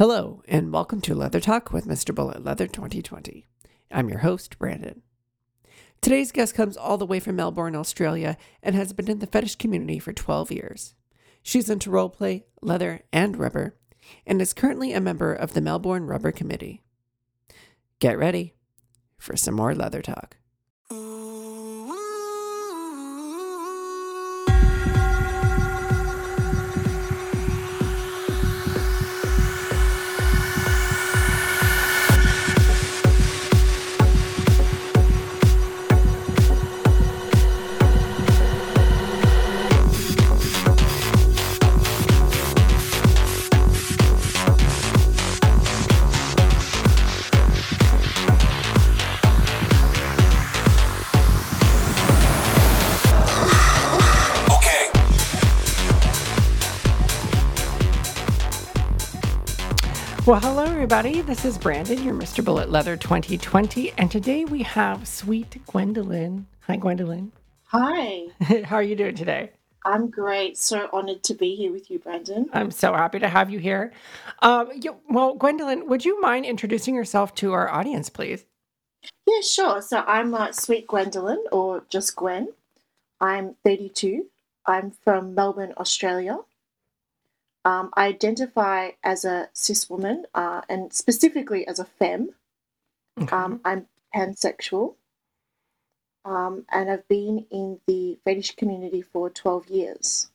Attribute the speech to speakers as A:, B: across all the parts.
A: Hello, and welcome to Leather Talk with Mr. Bullet Leather 2020. I'm your host, Brandon. Today's guest comes all the way from Melbourne, Australia, and has been in the fetish community for 12 years. She's into roleplay, leather, and rubber, and is currently a member of the Melbourne Rubber Committee. Get ready for some more leather talk. Everybody. This is Brandon, your Mr. Bullet Leather 2020, and today we have sweet Gwendolyn. Hi, Gwendolyn.
B: Hi,
A: How are you doing today?
B: I'm great. So honored to be here with you, Brandon.
A: I'm so happy to have you here. Um, you, well, Gwendolyn, would you mind introducing yourself to our audience, please?
B: Yeah, sure. So I'm uh, Sweet Gwendolyn, or just Gwen. I'm 32. I'm from Melbourne, Australia. Um, I identify as a cis woman uh, and specifically as a femme.
A: Okay.
B: Um, I'm pansexual. Um, and I've been in the fetish community for 12 years.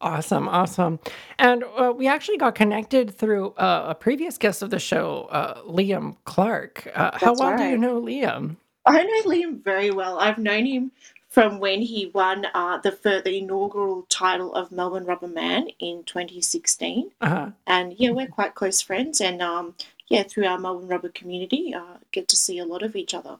A: Awesome, awesome. And uh, we actually got connected through uh, a previous guest of the show, uh, Liam Clark. Uh, how well do you know Liam?
B: I know Liam very well. I've known him from when he won uh, the fir- the inaugural title of Melbourne Rubber Man in 2016,
A: Uh,
B: and yeah, we're quite close friends. And um, yeah, through our Melbourne Rubber community, uh, get to see a lot of each other.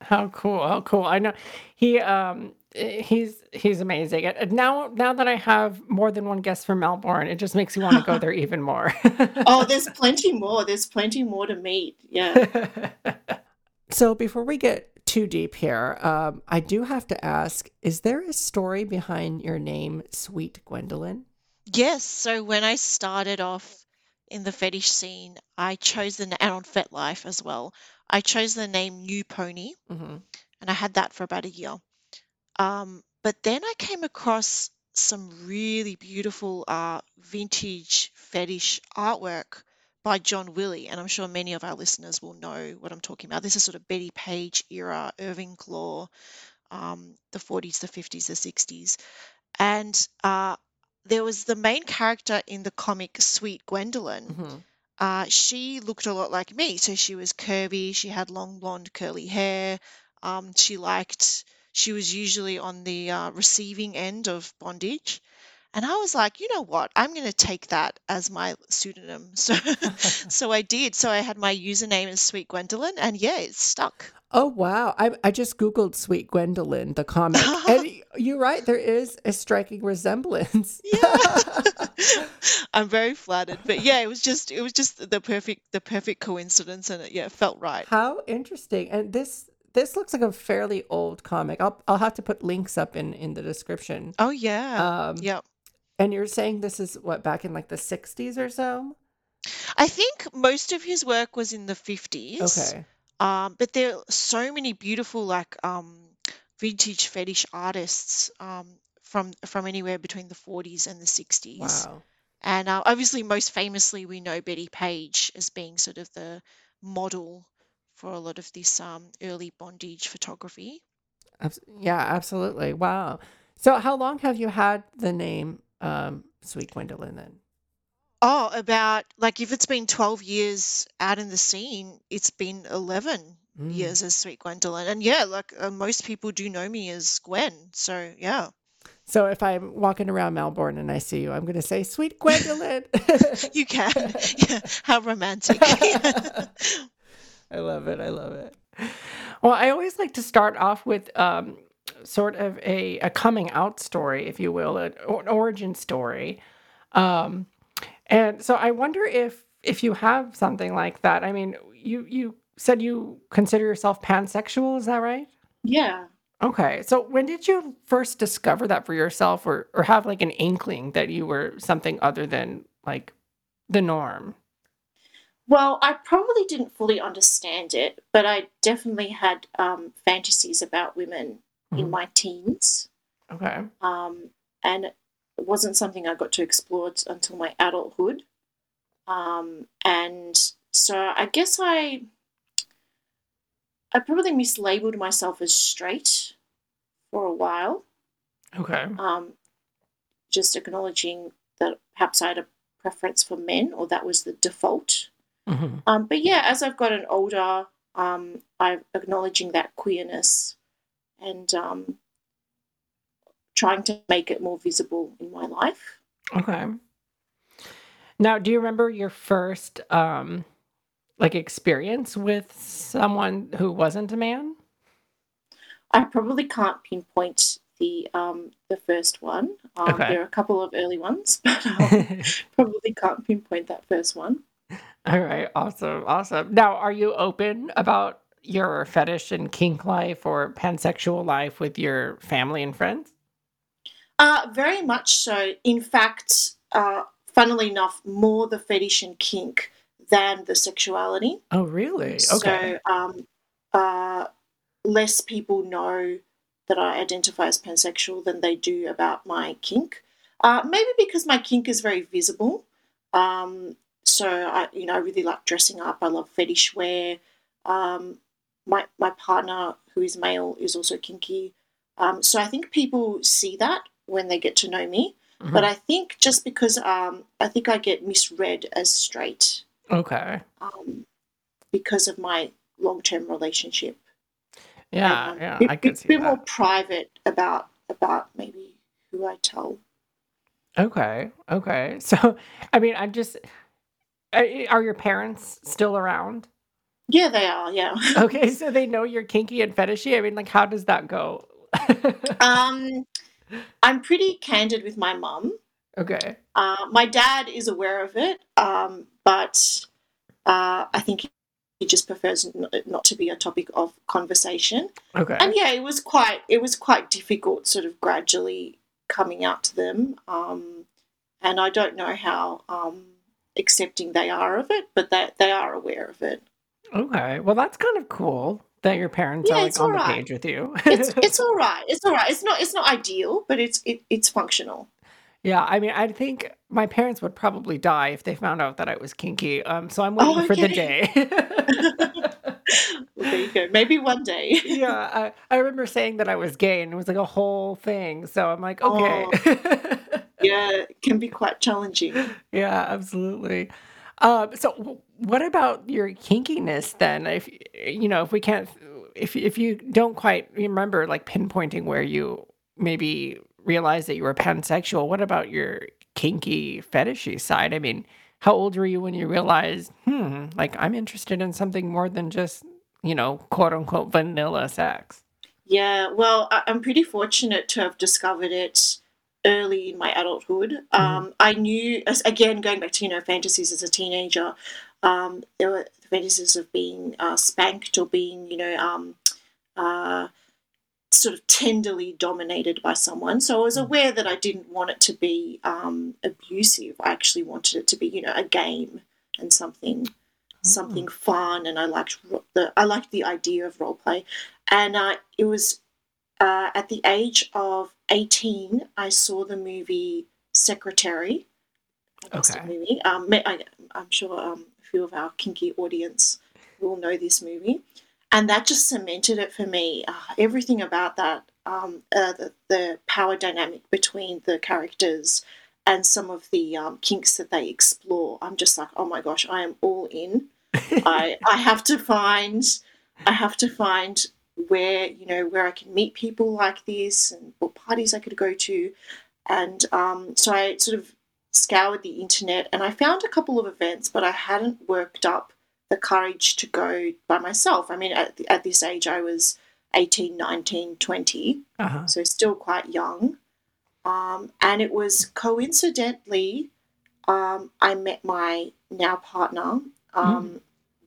A: how cool! How cool! I know he um he's he's amazing. And and now now that I have more than one guest from Melbourne, it just makes me want to go there even more.
B: Oh, there's plenty more. There's plenty more to meet. Yeah.
A: so before we get too deep here, um, I do have to ask: Is there a story behind your name, Sweet Gwendolyn?
C: Yes, so when I started off in the fetish scene, I chose the and on FetLife as well. I chose the name New Pony,
A: hmm
C: and I had that for about a year. Um, but then I came across some really beautiful uh, vintage fetish artwork by John Willie, and I'm sure many of our listeners will know what I'm talking about. This is sort of Bettie Page era, Irving Klaw, um, the 40s, the 50s, the 60s. And uh, there was the main character in the comic Sweet Gwendolyn.
A: hmm
C: Uh, she looked a lot like me. So she was curvy, she had long blonde curly hair. Um, she liked, she was usually on the uh, receiving end of bondage. And I was like, you know what? I'm going to take that as my pseudonym. So, so I did. So I had my username as Sweet Gwendolyn, and yeah, it stuck.
A: Oh wow! I I just googled Sweet Gwendolyn the comic, and you're right. There is a striking resemblance.
C: Yeah. I'm very flattered. But yeah, it was just it was just the perfect the perfect coincidence and it yeah, it felt right.
A: How interesting! And this this looks like a fairly old comic. I'll I'll have to put links up in in the description.
C: Oh yeah.
A: Um,
C: Yeah.
A: And you're saying this is what back in like the '60s or so?
C: I think most of his work was in the 50s.
A: Okay.
C: Um, but there are so many beautiful like um vintage fetish artists um from from anywhere between the 40s and the 60s.
A: Wow.
C: And uh, obviously most famously we know Bettie Page as being sort of the model for a lot of this um early bondage photography.
A: Yeah, absolutely. Wow. So how long have you had the name um, Sweet Gwendolyn then?
C: Oh, about like if it's been 12 years out in the scene, it's been 11
A: Mm.
C: years as Sweet Gwendolyn. And yeah, like uh, most people do know me as Gwen. So yeah,
A: So if I'm walking around Melbourne and I see you, I'm going to say Sweet Gwendolyn.
C: you can. Yeah, how romantic.
A: I love it. I love it. Well, I always like to start off with um, sort of a, a coming out story, if you will, an, an origin story. Um, and so I wonder if if you have something like that. I mean, you you said you consider yourself pansexual, is that right?
B: Yeah.
A: Okay. So when did you first discover that for yourself or or have like an inkling that you were something other than like the norm?
C: Well, I probably didn't fully understand it, but I definitely had um, fantasies about women in
A: Mhm.
C: my teens.
A: Okay.
C: Um, and it wasn't something I got to explore t- until my adulthood. Um, and so I guess I I probably mislabeled myself as straight for a while,
A: Okay.
C: um, just acknowledging that perhaps I had a preference for men or that was the default.
A: hmm
C: Um, but yeah, as I've gotten older, um, I'm acknowledging that queerness and um, trying to make it more visible in my life.
A: Okay. Now, do you remember your first um like experience with someone who wasn't a man?
C: I probably can't pinpoint the um, the first one. Um,
A: Okay.
C: There are a couple of early ones, but um, probably can't pinpoint that first one.
A: All right, awesome, awesome. Now, are you open about your fetish and kink life or pansexual life with your family and friends?
C: Uh, very much so. In fact, uh, funnily enough, more the fetish and kink than the sexuality.
A: Oh, really? Okay.
C: So um, uh, less people know that I identify as pansexual than they do about my kink. Uh, maybe because my kink is very visible. Um, so I, you know, I really like dressing up. I love fetish wear. Um, my my partner, who is male, is also kinky. Um, so I think people see that when they get to know me.
A: Mhm.
C: But I think just because um, I think I get misread as straight
A: Okay.
C: um, because of my long term relationship.
A: Yeah,
C: Um,
A: yeah,
C: bit,
A: I could see
C: bit more private about about maybe who I tell.
A: Okay, okay. So, I mean, I'm just, are your parents still around?
C: Yeah, they are. Yeah.
A: Okay, so they know you're kinky and fetishy. I mean, like, how does that go?
C: um, I'm pretty candid with my mum.
A: Okay.
C: Uh, my dad is aware of it, um, but uh, I think he just prefers n- not to be a topic of conversation.
A: Okay.
C: And yeah, it was quite it was quite difficult, sort of gradually coming out to them. Um, and I don't know how um, accepting they are of it, but they they are aware of it.
A: Okay. Well, that's kind of cool that your parents
C: Yeah,
A: are
C: it's
A: like on the page with you.
C: It's it's all right. It's all right. It's not it's not ideal, but it's it, it's functional.
A: Yeah, I mean, I think my parents would probably die if they found out that I was kinky. Um, so I'm waiting
C: Oh,
A: for the
C: okay.
A: day.
C: Well, there you go. Maybe one day.
A: Yeah, I, I remember saying that I was gay, and it was like a whole thing. So I'm like,
C: Oh,
A: okay.
C: yeah, it can be quite challenging.
A: Yeah, absolutely. Um, so w- what about your kinkiness then? If you know, if we can't, if if you don't quite remember like pinpointing where you maybe realized that you were pansexual, what about your kinky fetishy side? I mean, how old were you when you realized, hmm, like I'm interested in something more than just, you know, quote unquote vanilla sex?
C: Yeah, well, I'm pretty fortunate to have discovered it early in my adulthood.
A: Mhm.
C: Um, I knew, again, going back to you know fantasies as a teenager, um, there were fantasies of being uh, spanked or being you know um, uh, sort of tenderly dominated by someone. So I was
A: Mm.
C: aware that I didn't want it to be um, abusive. I actually wanted it to be you know a game and something something
A: Oh,
C: fun, and I liked the I liked the idea of role play, and uh, it was uh, at the age of eighteen I saw the movie Secretary,
A: okay.
C: movie. Um, I, I'm sure um, few of our kinky audience will know this movie, and that just cemented it for me. Uh, everything about that, um, uh, the the power dynamic between the characters. And some of the um, kinks that they explore, I'm just like, oh my gosh, I am all in. I I have to find I have to find where you know where I can meet people like this and what parties I could go to, and um, so I sort of scoured the internet and I found a couple of events, but I hadn't worked up the courage to go by myself. I mean, at, at this age, I was 18, 19, 20,
A: Uh-huh.
C: so still quite young. Um, and it was coincidentally, um, I met my now partner um,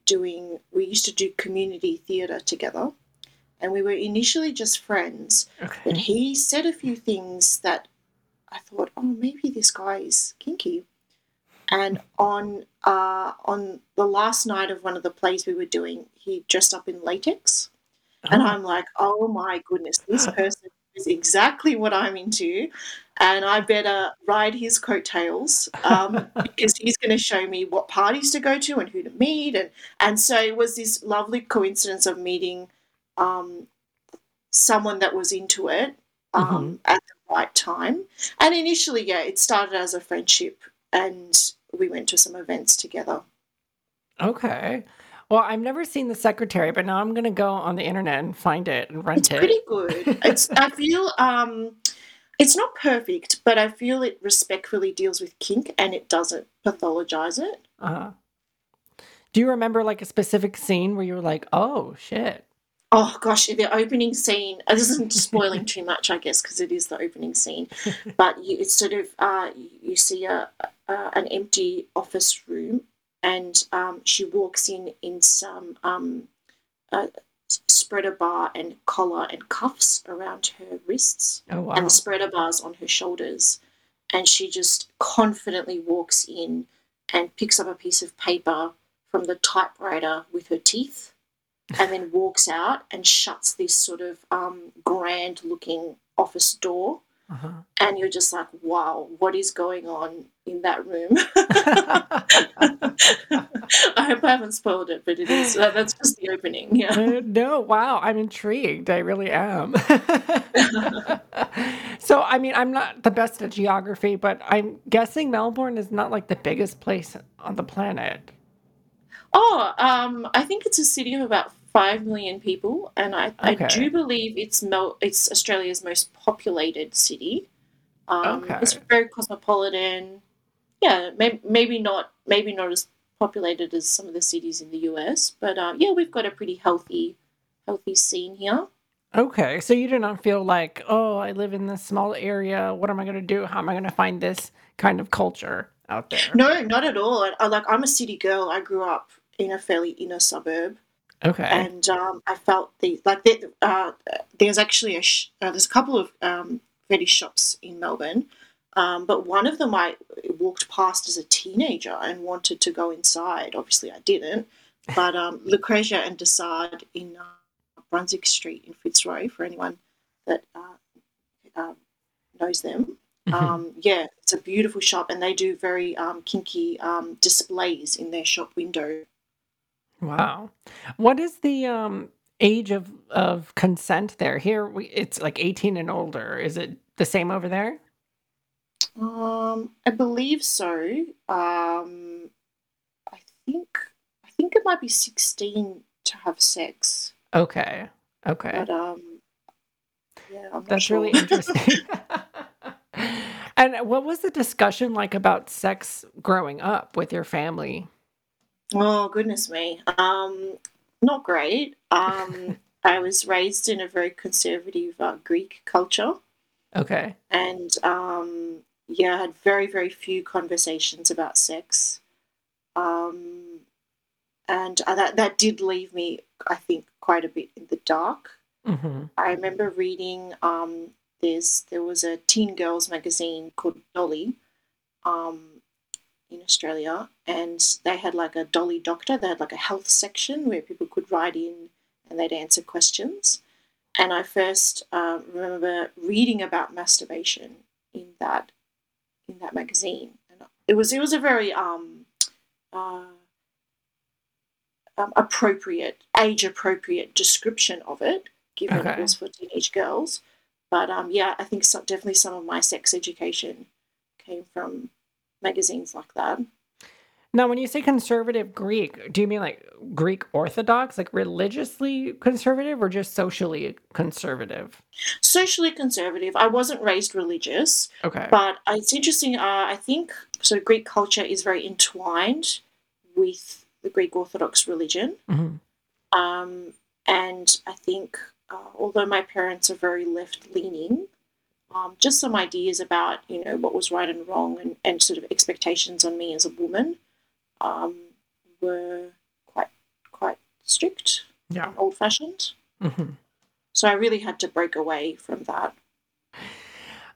C: doing, we used to do community theatre together. And we were initially just friends, but
A: Okay.
C: he said a few things that I thought, oh, maybe this guy is kinky. And on uh, on the last night of one of the plays we were doing, he dressed up in latex, and
A: Oh.
C: I'm like, oh my goodness, this person is exactly what I'm into, and I better ride his coattails um, because he's going to show me what parties to go to and who to meet, and and so it was this lovely coincidence of meeting um, someone that was into it um, at the right time. And initially, yeah, it started as a friendship, and we went to some events together.
A: Okay. Well, I've never seen The Secretary, but now I'm going to go on the internet and find it and
C: It's
A: rent it.
C: pretty good. It's I feel um, it's not perfect, but I feel it respectfully deals with kink and it doesn't pathologize it.
A: Uh-huh. Do you remember like a specific scene where you were like, "Oh shit"?
C: Oh gosh, the opening scene. uh, This isn't spoiling too much, I guess, because it is the opening scene. But you, it's sort of uh, you see a, a an empty office room, and um, she walks in in some um, uh, spreader bar and collar and cuffs around her wrists,
A: Oh wow.
C: and spreader bars on her shoulders, and she just confidently walks in and picks up a piece of paper from the typewriter with her teeth and then walks out and shuts this sort of um, grand looking office door.
A: Uh-huh.
C: And you're just like, wow, what is going on in that room? I hope I haven't spoiled it, but it is. Uh, that's just the opening. Yeah.
A: Uh, no, wow, I'm intrigued. I really am. so, I mean, I'm not the best at geography, but I'm guessing Melbourne is not like the biggest place on the planet.
C: Oh, um, I think it's a city of about five million people, and I, I do believe it's Mel- it's Australia's most populated city. Um, It's very cosmopolitan. Yeah, maybe, maybe not maybe not as populated as some of the cities in the US, but uh, yeah, we've got a pretty healthy healthy scene here.
A: Okay, so you do not feel like, oh, I live in this small area. What am I going to do? How am I going to find this kind of culture out there?
C: No, not at all. I, I, like I'm a city girl. I grew up in a fairly inner suburb.
A: Okay.
C: and um, I felt the like the, uh, there's actually a sh- uh, there's a couple of um, fetish shops in Melbourne, um, but one of them I walked past as a teenager and wanted to go inside. Obviously, I didn't. But um, Lucretia and De Sade in uh, Brunswick Street in Fitzroy, for anyone that uh, uh, knows them,
A: Mhm.
C: um, yeah, it's a beautiful shop, and they do very um, kinky um, displays in their shop window.
A: Wow. What is the um age of of consent there? Here we it's like 18 and older. Is it the same over there?
C: Um, I believe so. Um, I think I think it might be sixteen to have sex,
A: Okay. Okay.
C: but um, yeah, I'm
A: That's
C: sure.
A: really interesting. And what was the discussion like about sex growing up with your family?
C: Oh goodness me, um, not great. Um, I was raised in a very conservative uh, Greek culture,
A: Okay.
C: and um, yeah, I had very very few conversations about sex. Um, and uh, that that did leave me, I think, quite a bit in the dark.
A: hmm
C: I remember reading um, there's there was a teen girls magazine called Dolly um, in Australia, and they had like a Dolly Doctor. They had like a health section where people could write in and they'd answer questions. And I first uh, remember reading about masturbation in that in that magazine, and it was it was a very um, uh, um, appropriate, age appropriate description of it, given
A: Okay.
C: it was for teenage girls. But um, yeah, I think so, definitely some of my sex education came from magazines like that.
A: Now, when you say conservative Greek, do you mean like Greek Orthodox, like religiously conservative or just socially conservative?
C: Socially conservative. I wasn't raised religious,
A: Okay.
C: but it's interesting. Uh, I think so. Greek culture is very entwined with the Greek Orthodox religion.
A: hmm
C: Um, and I think, uh, although my parents are very left leaning, um, just some ideas about you know what was right and wrong, and, and sort of expectations on me as a woman um, were quite quite strict,
A: Yeah.
C: old fashioned.
A: hmm
C: So I really had to break away from that.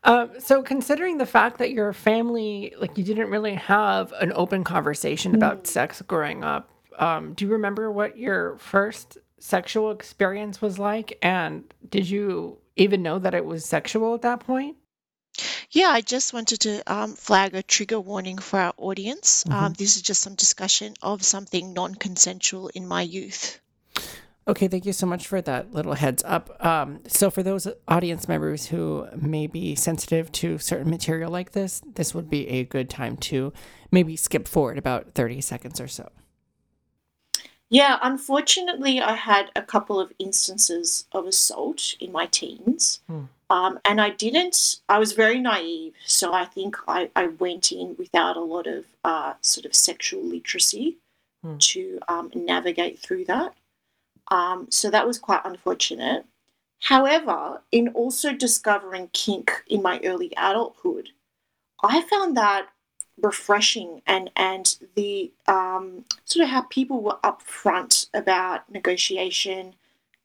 A: Um, so considering the fact that your family, like you didn't really have an open conversation about
C: Mm.
A: sex growing up, um, do you remember what your first sexual experience was like? And did you even know that it was sexual at that point?
D: Yeah, I just wanted to um, flag a trigger warning for our audience.
A: hmm
D: Um, this is just some discussion of something non-consensual in my youth.
A: Okay, thank you so much for that little heads up. Um, so, for those audience members who may be sensitive to certain material like this, this would be a good time to maybe skip forward about 30 seconds or so.
C: Yeah, unfortunately, I had a couple of instances of assault in my teens.
A: Hmm.
C: Um, and I didn't, I was very naive. So I think I, I went in without a lot of uh, sort of sexual literacy
A: Hmm.
C: to um, navigate through that. Um, so that was quite unfortunate. However, in also discovering kink in my early adulthood, I found that refreshing and and the um, sort of how people were upfront about negotiation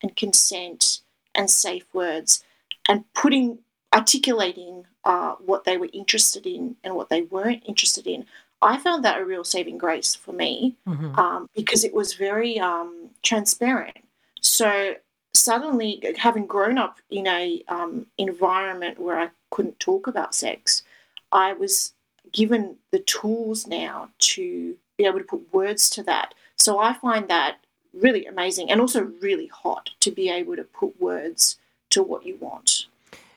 C: and consent and safe words and putting articulating uh, what they were interested in and what they weren't interested in. I found that a real saving grace for me
A: hmm
C: um, because it was very um, transparent. So suddenly, having grown up in a um, environment where I couldn't talk about sex, I was given the tools now to be able to put words to that. So I find that really amazing and also really hot to be able to put words to what you want.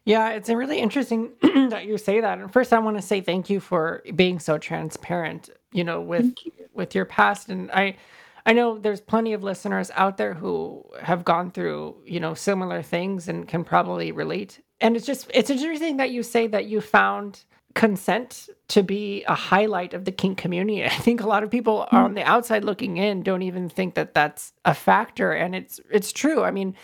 A: Yeah, it's a really interesting that you say that. And first, I want to say thank you for being so transparent. You know, with
C: you.
A: with your past, and I, I know there's plenty of listeners out there who have gone through you know similar things and can probably relate. And it's just it's interesting that you say that you found consent to be a highlight of the kink community. I think a lot of people on the outside looking in don't even think that that's a factor, and it's it's true. I mean.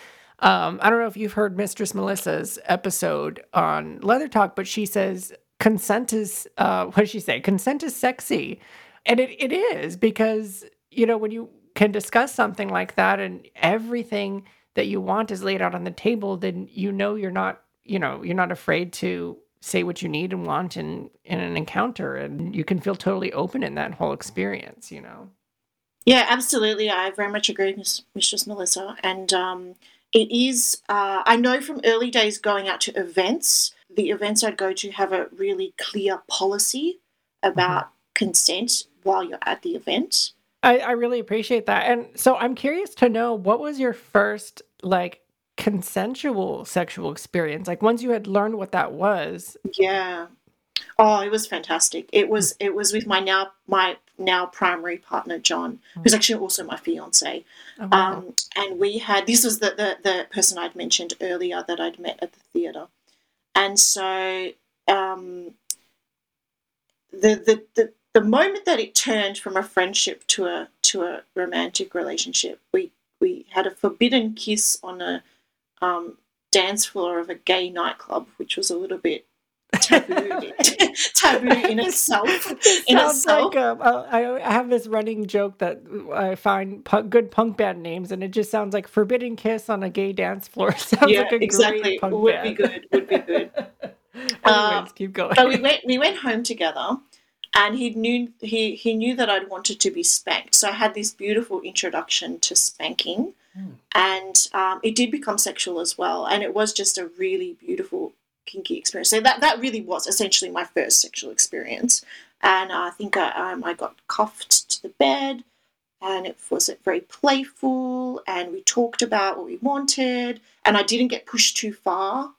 A: Um, I don't know if you've heard Mistress Melissa's episode on Leather Talk, but she says consent is uh, what does she say? Consent is sexy, and it, it is because you know when you can discuss something like that and everything that you want is laid out on the table, then you know you're not you know you're not afraid to say what you need and want in in an encounter, and you can feel totally open in that whole experience. You know.
C: Yeah, absolutely. I very much agree with Miss- Mistress Melissa. And um, it is, uh, I know from early days going out to events, the events I'd go to have a really clear policy about consent while you're at the event.
A: I, I really appreciate that. And so I'm curious to know what was your first like consensual sexual experience? Like once you had learned what that was.
C: Yeah. Oh, it was fantastic. It was it was with my now my now primary partner John, who's actually also my fiance.
A: Oh, wow.
C: Um, and we had this was the, the the person I'd mentioned earlier that I'd met at the theatre, and so um, the, the the the moment that it turned from a friendship to a to a romantic relationship, we we had a forbidden kiss on a um, dance floor of a gay nightclub, which was a little bit taboo taboo in itself.
A: It
C: in
A: sounds
C: itself.
A: like um, I I have this running joke that I find good punk band names, and it just sounds like "Forbidden Kiss on a Gay Dance Floor." sounds
C: Yeah,
A: like a
C: exactly.
A: great punk
C: Would
A: band.
C: be good, would be good.
A: Anyways,
C: Uh,
A: keep going.
C: but we went we went home together and he knew he he knew that I'd wanted to be spanked. So I had this beautiful introduction to spanking.
A: Hmm.
C: and um, it did become sexual as well. And it was just a really beautiful kinky experience. So that that really was essentially my first sexual experience. And I think I, um, I got cuffed to the bed. And it was very playful. And we talked about what we wanted. And I didn't get pushed too far.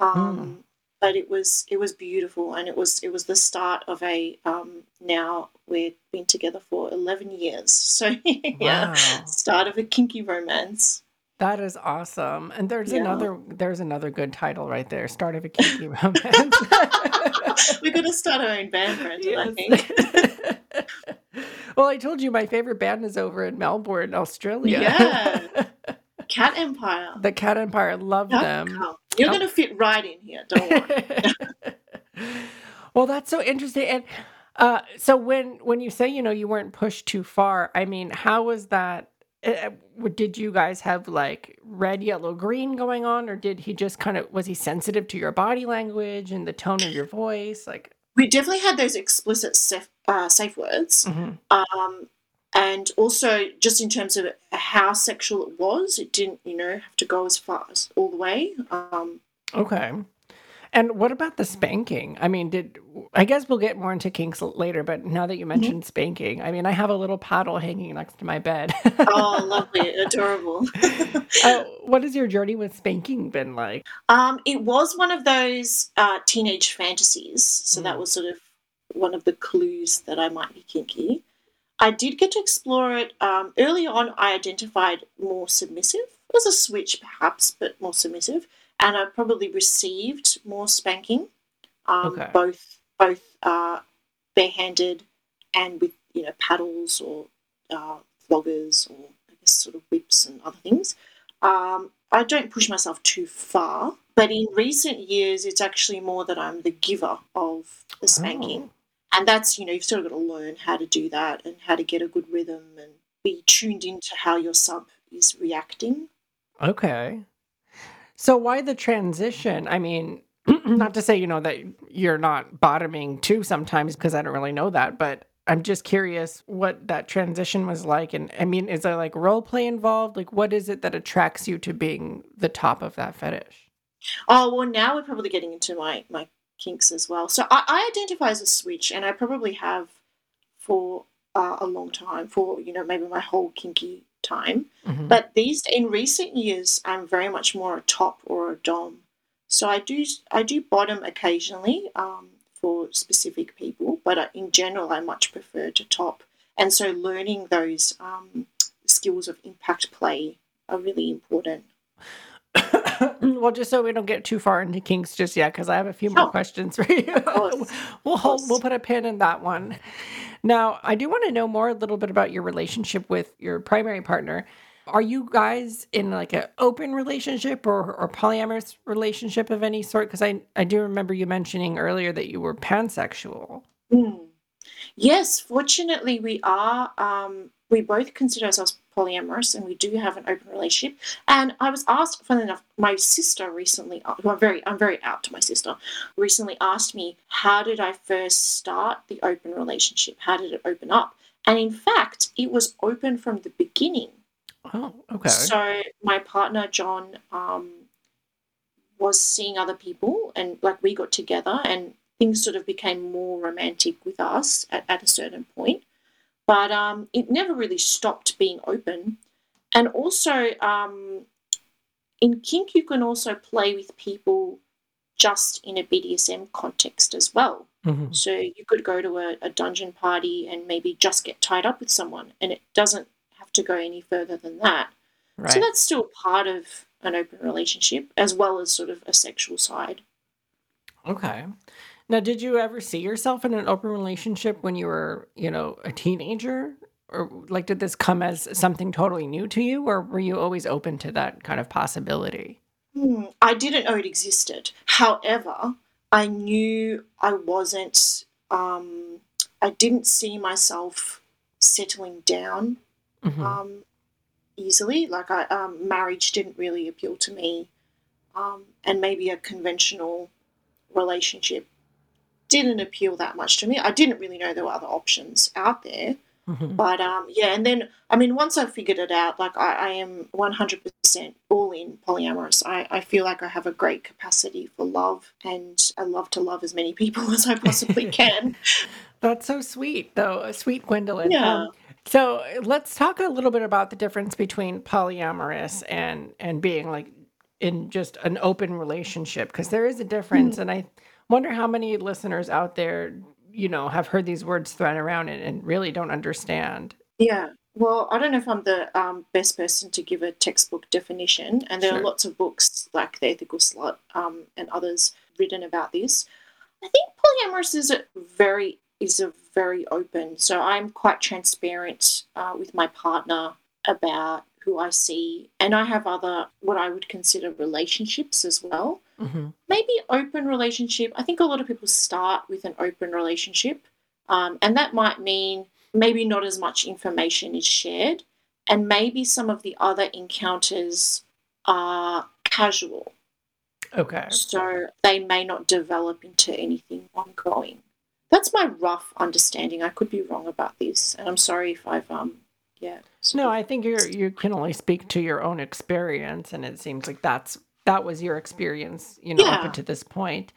C: Um,
A: Hmm.
C: But it was it was beautiful and it was it was the start of a um, now we've been together for 11 years so yeah
A: Wow.
C: start of a kinky romance
A: That is awesome. And there's
C: Yeah.
A: another there's another good title right there. Start of a kinky romance.
C: we're to start our own band Brandon I think
A: well, I told you my favorite band is over in Melbourne, Australia.
C: Yeah. cat empire
A: the Cat Empire, love them.
C: You're
A: Oh.
C: going to fit right in here don't worry
A: well, that's so interesting. And uh, so when when you say you know you weren't pushed too far, I mean, how was that uh, did you guys have like red, yellow, green going on, or did he just kind of was he sensitive to your body language and the tone of your voice? Like,
C: We definitely had those explicit safe, uh, safe words.
A: Mhm.
C: Um, and also, just in terms of how sexual it was, it didn't, you know, have to go as far as all the way. Um,
A: okay. And what about the spanking? I mean, did I guess we'll get more into kinks later, but now that you mentioned spanking, I mean, I have a little paddle hanging next to my bed.
C: oh, lovely, adorable.
A: Uh, what has your journey with spanking been like?
C: Um, it was one of those uh, teenage fantasies, so that
A: Mm.
C: was sort of one of the clues that I might be kinky. I did get to explore it. Um, early on, I identified more submissive. It was a switch, perhaps, but more submissive, and I probably received more spanking, um,
A: Okay.
C: both both uh, barehanded and with you know paddles or uh, floggers or I guess sort of whips and other things. Um, I don't push myself too far, but in recent years, it's actually more that I'm the giver of the spanking.
A: Oh.
C: And that's, you know, you've sort of got to learn how to do that and how to get a good rhythm and be tuned into how your sub is reacting.
A: Okay. So why the transition? I mean, not to say, you know, that you're not bottoming too sometimes because I don't really know that, but I'm just curious what that transition was like. And I mean, is there like role play involved? Like, what is it that attracts you to being the top of that fetish?
C: Oh, well, now we're probably getting into my, my kinks as well. So I, I identify as a switch, and I probably have for uh, a long time, for, you know, maybe my whole kinky time.
A: Mhm.
C: But these in recent years, I'm very much more a top or a dom. So I do I do bottom occasionally um, for specific people, but uh, in general, I much prefer to top. And so learning those um, skills of impact play are really important.
A: well, just so we don't get too far into kinks just yet, because I have a few more
C: Sure.
A: questions for you. we'll hold, we'll put a pin in that one. Now, I do want to know more a little bit about your relationship with your primary partner. Are you guys in like an open relationship or, or polyamorous relationship of any sort? Because I, I do remember you mentioning earlier that you were pansexual.
C: Mm. Yes, fortunately, we are. Um, we both consider ourselves polyamorous, and we do have an open relationship. And I was asked, funnily enough, my sister recently, uh, I'm very, I'm very out to my sister, recently asked me, "How did I first start the open relationship? How did it open up?" And in fact, it was open from the beginning.
A: Oh, okay.
C: So my partner John um, was seeing other people, and like we got together, and things sort of became more romantic with us at, at a certain point. But um, it never really stopped being open. And also, um, in kink, you can also play with people just in a BDSM context as well.
A: Mhm.
C: So you could go to a, a dungeon party and maybe just get tied up with someone, and it doesn't have to go any further than that.
A: Right.
C: So that's still part of an open relationship, as well as sort of a sexual side.
A: Okay. Now, did you ever see yourself in an open relationship when you were, you know, a teenager? Or like, did this come as something totally new to you, or were you always open to that kind of possibility?
C: Hmm, I didn't know it existed. However, I knew I wasn't, um, I didn't see myself settling down
A: Mhm.
C: um, easily. Like, I, um, marriage didn't really appeal to me. Um, and maybe a conventional relationship didn't appeal that much to me. I didn't really know there were other options out there.
A: Mhm.
C: But um, yeah, and then I mean, once I figured it out, like I, I am 100% all in polyamorous. I, I feel like I have a great capacity for love, and I love to love as many people as I possibly can.
A: That's so sweet, though. Sweet Gwendolyn.
C: Yeah.
A: Um, so let's talk a little bit about the difference between polyamorous and and being like in just an open relationship because there is a difference, and I wonder how many listeners out there, you know, have heard these words thrown around and, and really don't understand.
C: Yeah. Well, I don't know if I'm the um, best person to give a textbook definition, and there
A: Sure.
C: are lots of books like The Ethical Slut um, and others written about this. I think polyamorous is a very is a very open. So I'm quite transparent uh, with my partner about who I see, and I have other what I would consider relationships as well
A: hmm
C: maybe open relationship. I think a lot of people start with an open relationship, um, and that might mean maybe not as much information is shared, and maybe some of the other encounters are casual.
A: Okay.
C: So they may not develop into anything ongoing. That's my rough understanding. I could be wrong about this, and I'm sorry if I've um yeah.
A: No, I think you you can only speak to your own experience, and it seems like that's that was your experience, you know, up
C: Yeah.
A: until this point.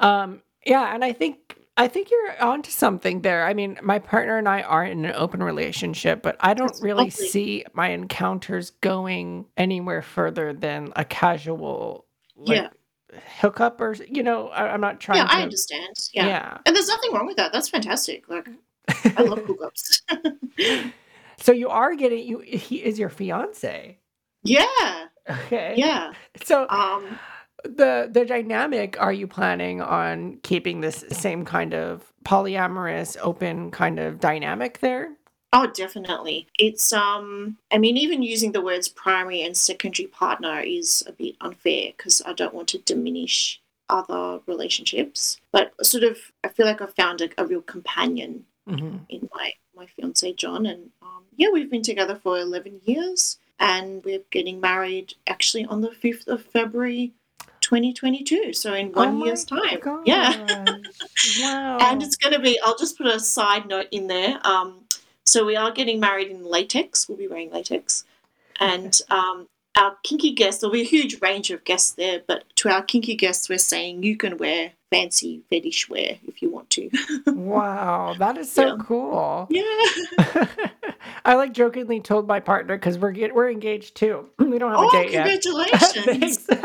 A: Um, yeah, and I think I think you're onto something there. I mean, my partner and I are in an open relationship, but I don't
C: That's
A: really
C: lovely.
A: see my encounters going anywhere further than a casual like
C: Yeah.
A: hookup or you know, I, I'm not trying.
C: Yeah,
A: trying
C: I
A: to
C: understand. Yeah.
A: yeah.
C: And there's nothing wrong with that. That's fantastic. Like I love hookups.
A: so you are getting you he is your fiance.
C: yeah.
A: Okay.
C: Yeah.
A: So
C: Um
A: the the dynamic are you planning on keeping this same kind of polyamorous open kind of dynamic there
C: Oh, definitely. It's um I mean even using the words primary and secondary partner is a bit unfair because I don't want to diminish other relationships. But sort of I feel like I found a, a real companion
A: hmm
C: in my my fiance John and um, yeah, we've been together for 11 years and we're getting married actually on the 5th of February 2022. So in
A: oh
C: one
A: my
C: year's time. Yeah.
A: wow
C: And it's going to be, I'll just put a side note in there. Um, so we are getting married in latex. We'll be wearing latex. And um, our kinky guests, there'll be a huge range of guests there, but to our kinky guests, we're saying you can wear fancy fetish wear if you want to.
A: wow that is so
C: Yeah.
A: cool
C: yeah.
A: i like jokingly told my partner because we're get, we're engaged too we don't have a
C: Oh,
A: date yet
C: congratulations.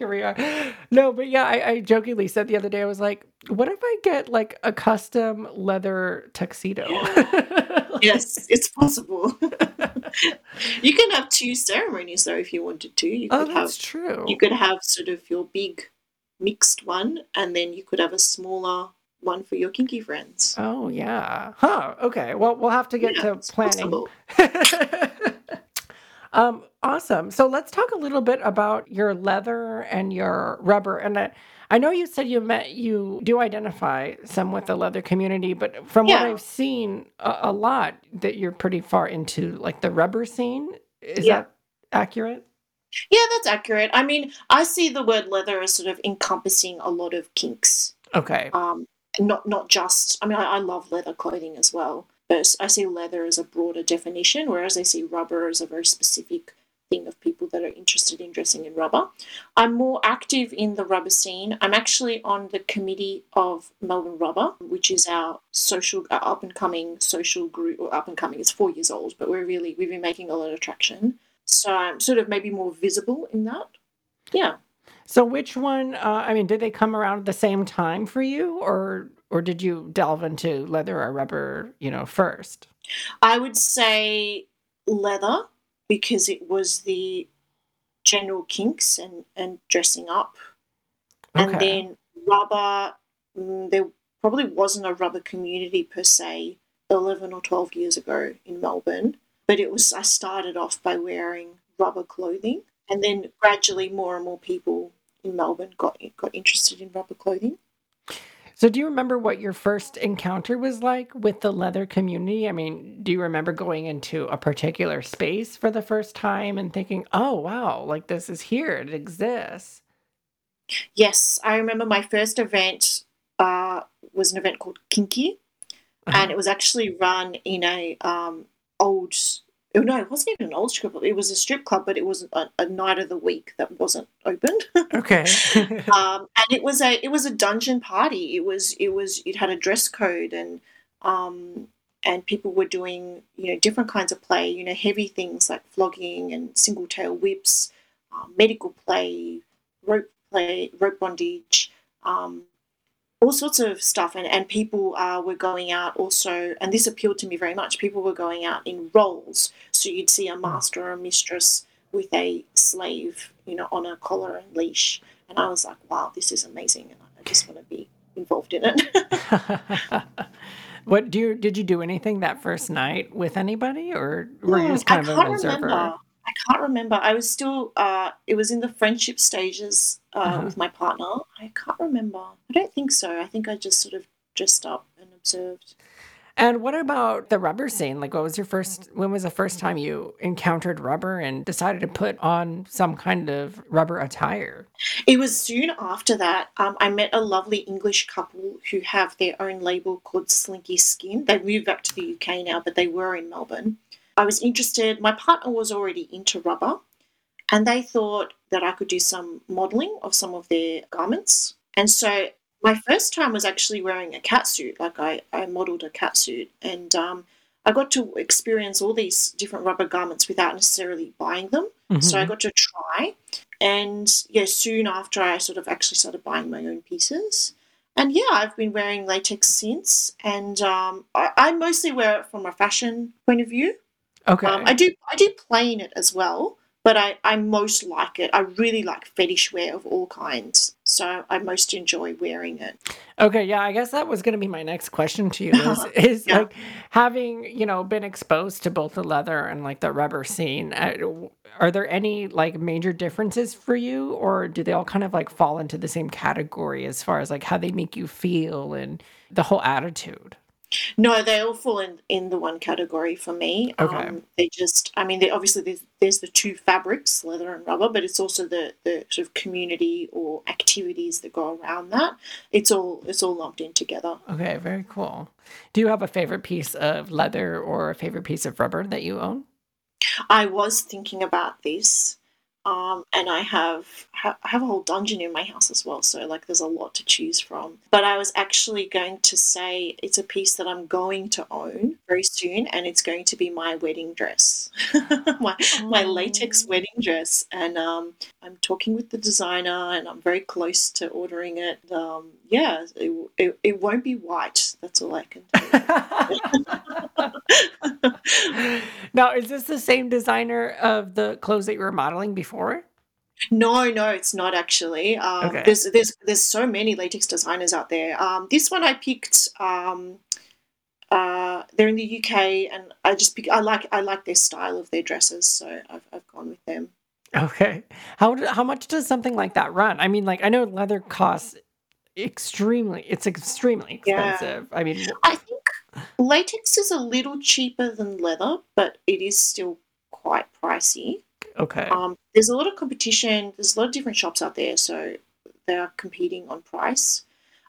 A: Here we are. No, but yeah, I, I jokingly said the other day, I was like, what if I get like a custom leather tuxedo?
C: yes, it's possible. you can have two ceremonies though if you wanted to. You
A: oh,
C: could have
A: true.
C: you could have sort of your big mixed one and then you could have a smaller one for your kinky friends.
A: Oh, yeah. Huh. Okay. Well, we'll have to get
C: Yeah,
A: to planning. um, awesome. So let's talk a little bit about your leather and your rubber. And I, I know you said you met you do identify some with the leather community, but from what I've seen a, a lot, that you're pretty far into like the rubber scene. Is
C: Yeah.
A: that accurate?
C: Yeah, that's accurate. I mean, I see the word leather as sort of encompassing a lot of kinks.
A: Okay.
C: Um, not not just. I mean, I, I love leather clothing as well, but I see leather as a broader definition, whereas I see rubber as a very specific thing of people that are interested in dressing in rubber. I'm more active in the rubber scene. I'm actually on the committee of Melbourne Rubber, which is our social uh, up and coming social group. Or up and coming, it's four years old, but we're really we've been making a lot of traction. So I'm sort of maybe more visible in that. Yeah.
A: So which one? Uh, I mean, did they come around at the same time for you, or or did you delve into leather or rubber? You know, first.
C: I would say leather because it was the general kinks and, and dressing up. And then rubber, mm, there probably wasn't a rubber community per se 11 or 12 years ago in Melbourne, but it was, I started off by wearing rubber clothing. And then gradually more and more people in Melbourne got got interested in rubber clothing.
A: So do you remember what your first encounter was like with the leather community? I mean, do you remember going into a particular space for the first time and thinking, "Oh, wow, like this is here, it exists."
C: Yes, I remember my first event uh, was an event called Kinky, and it was actually run in a um, old. Oh no, it wasn't even an old strip club. It was a strip club, but it was a, a night of the week that wasn't open.
A: Okay.
C: um, and it was a it was a dungeon party. It was it was it had a dress code and um, and people were doing you know different kinds of play. You know heavy things like flogging and single tail whips, um, medical play, rope play, rope bondage. Um, all sorts of stuff and, and people uh, were going out also and this appealed to me very much people were going out in roles so you'd see a master or a mistress with a slave you know on a collar and leash and i was like wow this is amazing and i just want to be involved in it
A: what do you did you do anything that first night with anybody or were you just kind
C: I
A: of an observer?
C: remember. I can't remember. I was still. Uh, it was in the friendship stages uh,
A: Uh-huh.
C: with my partner. I can't remember. I don't think so. I think I just sort of dressed up and observed.
A: And what about the rubber scene? Like, what was your first, when was the first time you encountered rubber and decided to put on some kind of rubber attire?
C: It was soon after that. Um, I met a lovely English couple who have their own label called Slinky Skin. They've moved back to the UK now, but they were in Melbourne. I was interested, my partner was already into rubber, and they thought that I could do some modeling of some of their garments. And so my first time was actually wearing a cat suit. Like I, I modeled a cat suit, and um, I got to experience all these different rubber garments without necessarily buying them. Mm-hmm. So I got to try, and yeah, soon after I sort of actually started buying my own pieces. And yeah, I've been wearing latex since, and um, I, I, mostly wear it from a fashion point of view.
A: Okay.
C: Um, I do I do play in it as well, but I, I most like it. I really like fetish wear of all kinds. So I most enjoy wearing it.
A: Okay, yeah, I guess that was going to be my next question to you is, is yeah. like having, you know, been exposed to both the leather and like the rubber scene, uh, are there any like major differences for you or do they all kind of like fall into the same category as far as like how they make you feel and the whole attitude?
C: No, they all fall in, in the one category for me.
A: Okay.
C: Um, they just, I mean, they obviously there's, there's the two fabrics, leather and rubber, but it's also the, the sort of community or activities that go around that. It's all it's all lumped in together.
A: Okay, very cool. Do you have a favorite piece of leather or a favorite piece of rubber that you own?
C: I was thinking about this. Um, and I have ha- have a whole dungeon in my house as well, so like there's a lot to choose from. But I was actually going to say it's a piece that I'm going to own very soon, and it's going to be my wedding dress, my oh. my latex wedding dress. And um, I'm talking with the designer, and I'm very close to ordering it. Um, yeah, it, it, it won't be white. That's all I can
A: tell now, is this the same designer of the clothes that you were modeling before?
C: No, no, it's not actually. Um, okay. There's there's there's so many latex designers out there. Um, this one I picked. Um, uh, they're in the UK, and I just pick. I like I like their style of their dresses, so I've I've gone with them.
A: Okay. How how much does something like that run? I mean, like I know leather costs extremely. It's extremely expensive. Yeah. I mean,
C: I think latex is a little cheaper than leather, but it is still quite pricey.
A: Okay.
C: Um, there's a lot of competition. There's a lot of different shops out there, so they are competing on price.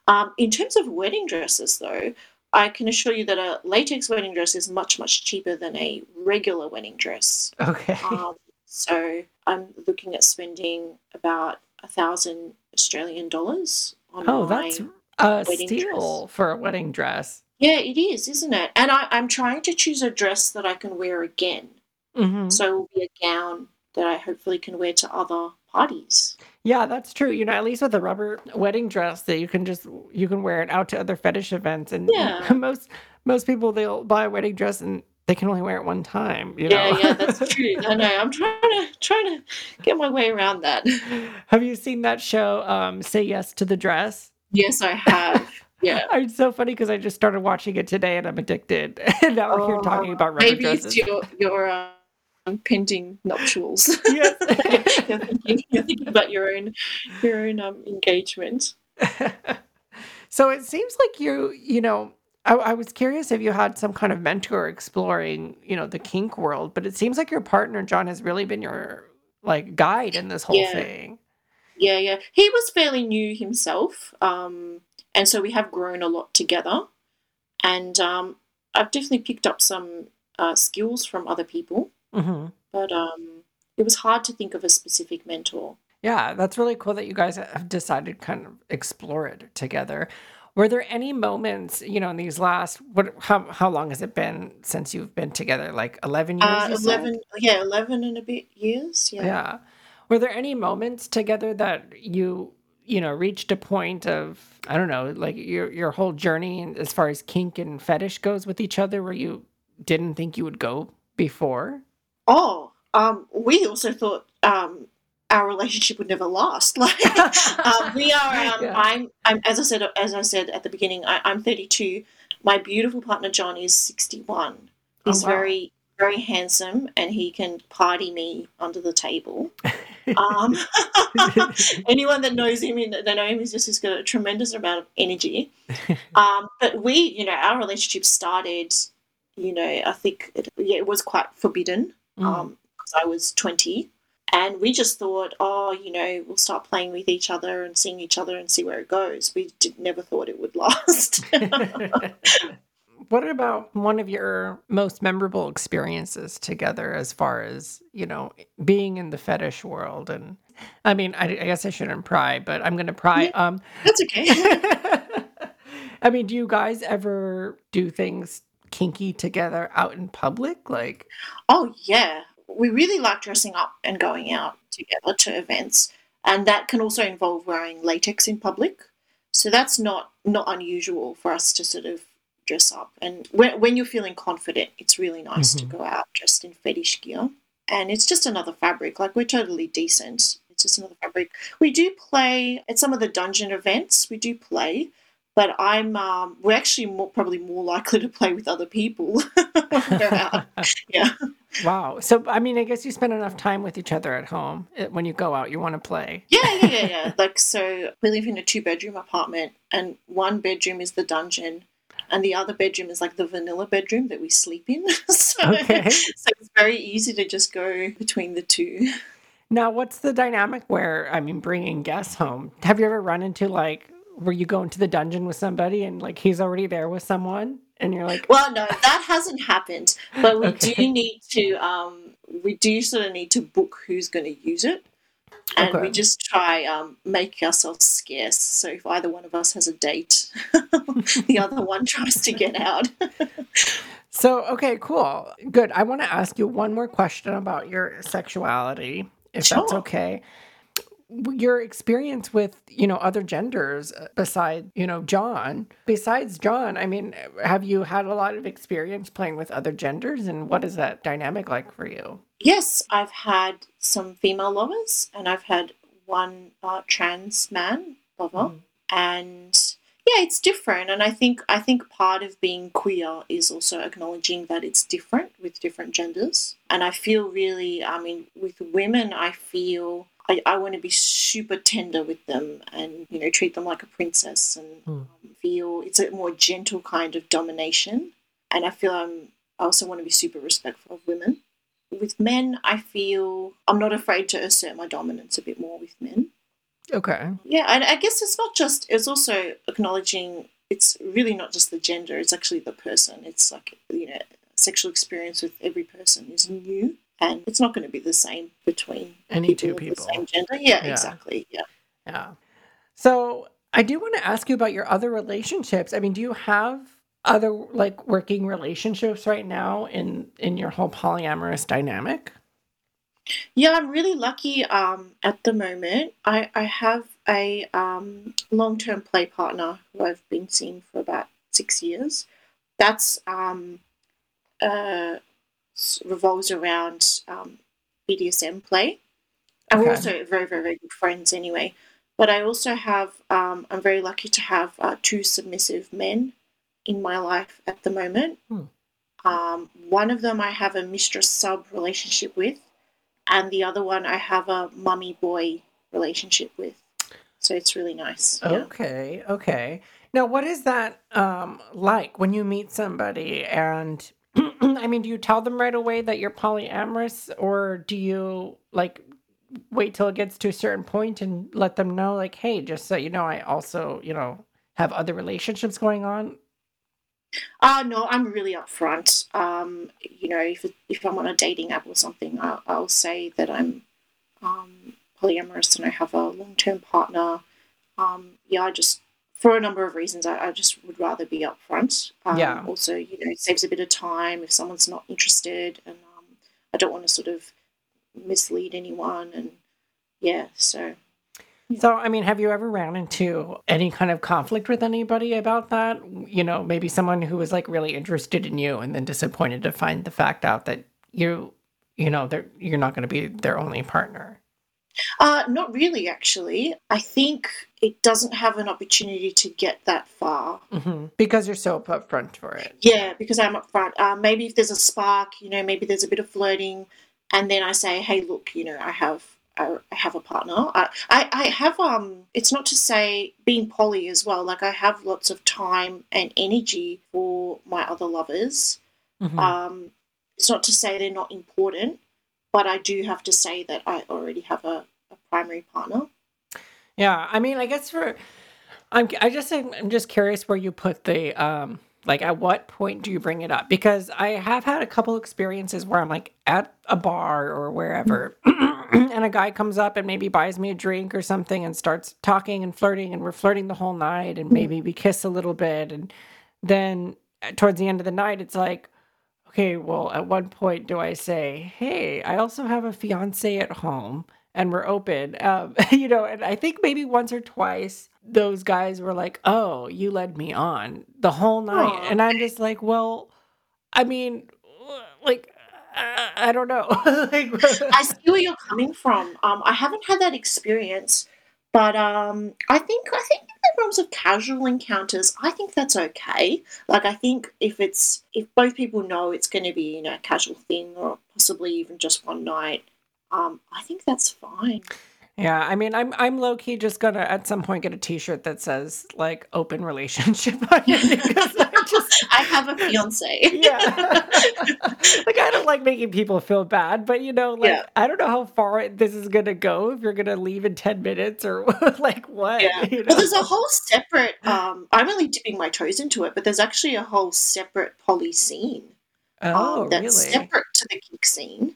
C: Um, in terms of wedding dresses, though, I can assure you that a latex wedding dress is much, much cheaper than a regular wedding dress.
A: Okay.
C: Um, so I'm looking at spending about a thousand Australian dollars on
A: oh, that's a steal dress. for a wedding dress.
C: Yeah, it is, isn't it? And I, am trying to choose a dress that I can wear again.
A: Mm-hmm.
C: So it will be a gown that I hopefully can wear to other parties.
A: Yeah, that's true. You know, at least with a rubber wedding dress that you can just you can wear it out to other fetish events and
C: yeah.
A: most most people they'll buy a wedding dress and they can only wear it one time. You
C: yeah,
A: know?
C: yeah, that's true. I know. I'm trying to trying to get my way around that.
A: Have you seen that show, um, Say Yes to the Dress?
C: Yes, I have. Yeah,
A: it's so funny because I just started watching it today and I'm addicted. and now we're here oh, talking about rubber
C: maybe
A: dresses.
C: it's your your um, pending nuptials.
A: Yes,
C: you're, thinking, you're thinking about your own your own um, engagement.
A: so it seems like you you know I, I, was curious if you had some kind of mentor exploring, you know, the kink world, but it seems like your partner John has really been your like guide in this whole
C: yeah.
A: thing.
C: Yeah, yeah. He was fairly new himself, um, and so we have grown a lot together. And um, I've definitely picked up some uh, skills from other people,
A: mm-hmm.
C: but um, it was hard to think of a specific mentor.
A: Yeah, that's really cool that you guys have decided to kind of explore it together. Were there any moments, you know, in these last what how how long has it been since you've been together? Like eleven years?
C: Uh, eleven, yeah, eleven and a bit years. Yeah.
A: Yeah. Were there any moments together that you you know reached a point of I don't know, like your your whole journey as far as kink and fetish goes with each other, where you didn't think you would go before?
C: Oh, um, we also thought um, our relationship would never last. Like um, we are, um, yeah. I'm, I'm, as I said, as I said at the beginning, I, am 32. My beautiful partner John is 61. He's oh, wow. very, very handsome, and he can party me under the table. Um, anyone that knows him, they know him, he's just he's got a tremendous amount of energy. Um, but we, you know, our relationship started, you know, I think it, yeah, it was quite forbidden
A: Mm.
C: um, I was 20. And we just thought, oh, you know, we'll start playing with each other and seeing each other and see where it goes. We did, never thought it would last.
A: what about one of your most memorable experiences together as far as, you know, being in the fetish world? And I mean, I, I guess I shouldn't pry, but I'm going to pry.
C: Yeah.
A: Um,
C: That's okay.
A: I mean, do you guys ever do things kinky together out in public? Like,
C: Oh, yeah. We really like dressing up and going out together to events. And that can also involve wearing latex in public. So that's not not unusual for us to sort of dress up. And when, when you're feeling confident, it's really nice to
A: Mhm.
C: go out dressed in fetish gear. And it's just another fabric. Like we're totally decent. It's just another fabric. We do play at some of the dungeon events. We do play, but I'm um, we're actually more probably more likely to play with other people when we're out. Yeah.
A: wow. So, I mean, I guess you spend enough time with each other at home. Uh, When you go out, you want to play.
C: Yeah, yeah, yeah, yeah. Like so, we live in a two-bedroom apartment, and one bedroom is the dungeon, and the other bedroom is like the vanilla bedroom that we sleep in. so,
A: Okay.
C: so it's very easy to just go between the two.
A: Now, what's the dynamic where, I mean, bringing guests home? Have you ever run into like where you go into the dungeon with somebody and like he's already there with someone and you're like,
C: Well, no, that hasn't happened, but we
A: Okay.
C: do need to. Um, we do sort of need to book who's going to use it. And
A: Okay.
C: we just try um, make ourselves scarce. So if either one of us has a date, the other one tries to get out.
A: so, okay, cool. Good. I want to ask you one more question about your sexuality, if that's okay. Your experience with, you know, other genders uh, beside, you know, John. Besides John, I mean, have you had a lot of experience playing with other genders and what is that dynamic like for you?
C: Yes, I've had some female lovers, and I've had one uh, trans man lover,
A: Mm.
C: and yeah, it's different. And I think I think part of being queer is also acknowledging that it's different with different genders. And I feel really, I mean, with women, I feel I, I want to be super tender with them, and you know, treat them like a princess, and
A: Mm.
C: feel it's a more gentle kind of domination. And I feel I'm I also want to be super respectful of women with men, I feel I'm not afraid to assert my dominance a bit more with men.
A: Okay.
C: Yeah, and I guess it's not just, it's also acknowledging it's really not just the gender, it's actually the person. It's like, you know, sexual experience with every person is new and it's not going to be the same between
A: Any two people.
C: same gender. Yeah,
A: Yeah.
C: exactly. Yeah.
A: Yeah. So I do want to ask you about your other relationships. I mean, do you have other like working relationships right now in in your whole polyamorous dynamic?
C: Yeah, I'm really lucky um, at the moment. I, I have a um, long term play partner who I've been seeing for about six years. That's um, uh, revolves around um, BDSM play. And we're also very, very, very good friends anyway. But I also have, um, I'm very lucky to have uh, two submissive men in my life at the moment.
A: Hmm.
C: Um, one of them I have a mistress sub relationship with, and the other one I have a mummy boy relationship with. So it's really nice. Yeah.
A: Okay, okay. Now, what is that um like when you meet somebody and I mean, do you tell them right away that you're polyamorous or do you like wait till it gets to a certain point and let them know like, "Hey, just so you know, I also, you know, have other relationships going on?"
C: Uh, no, I'm really upfront. Um, you know, if, if I'm on a dating app or something, I'll, I'll say that I'm um, polyamorous and I have a long term partner. Um, yeah, I just, for a number of reasons, I, I just would rather be upfront. Um,
A: Yeah.
C: Also, you know, it saves a bit of time if someone's not interested, and um, I don't want to sort of mislead anyone. And yeah, so
A: So, I mean, have you ever ran into any kind of conflict with anybody about that? You know, maybe someone who was like really interested in you and then disappointed to find the fact out that you, you know, they're, you're not going to be their only partner.
C: Uh, not really, actually. I think it doesn't have an opportunity to get that far.
A: hmm Because you're so upfront for it.
C: Yeah, because I'm upfront. Uh, maybe if there's a spark, you know, maybe there's a bit of flirting, and then I say, hey, look, you know, I have I have a partner. I, I, I have um it's not to say being poly as well, like I have lots of time and energy for my other lovers.
A: Mhm.
C: Um it's not to say they're not important, but I do have to say that I already have a, a primary partner.
A: Yeah, I mean, I guess for I'm I just I'm just curious where you put the um like at what point do you bring it up? Because I have had a couple experiences where I'm like at a bar or wherever and a guy comes up and maybe buys me a drink or something and starts talking and flirting and we're flirting the whole night and maybe we kiss a little bit and then uh, towards the end of the night it's like okay, well, at one point do I say, "Hey, I also have a fiance at home and we're open." Um, you know, and I think maybe once or twice those guys were like, "Oh, you led me on the whole night." And I'm just like, "Well, I mean, like I, I don't know." like
C: I see where you're coming from. Um, I haven't had that experience, but um, I think I think in the realms of casual encounters, I think that's okay. Like I think if it's if both people know it's going to be you know a casual thing or possibly even just one night, um, I think that's fine.
A: Yeah, I mean, I'm I'm low key just gonna at some point get a T-shirt that says like "open relationship" on it because I just
C: I have a fiance.
A: yeah, like I don't like making people feel bad, but you know, like
C: Yeah.
A: I don't know how far this is gonna go. If you're gonna leave in ten minutes or like what,
C: Yeah.
A: you
C: Well, there's a whole separate. Um, I'm only dipping my toes into it, but there's actually a whole separate poly scene.
A: Oh,
C: um, that's
A: really?
C: separate to the kink scene.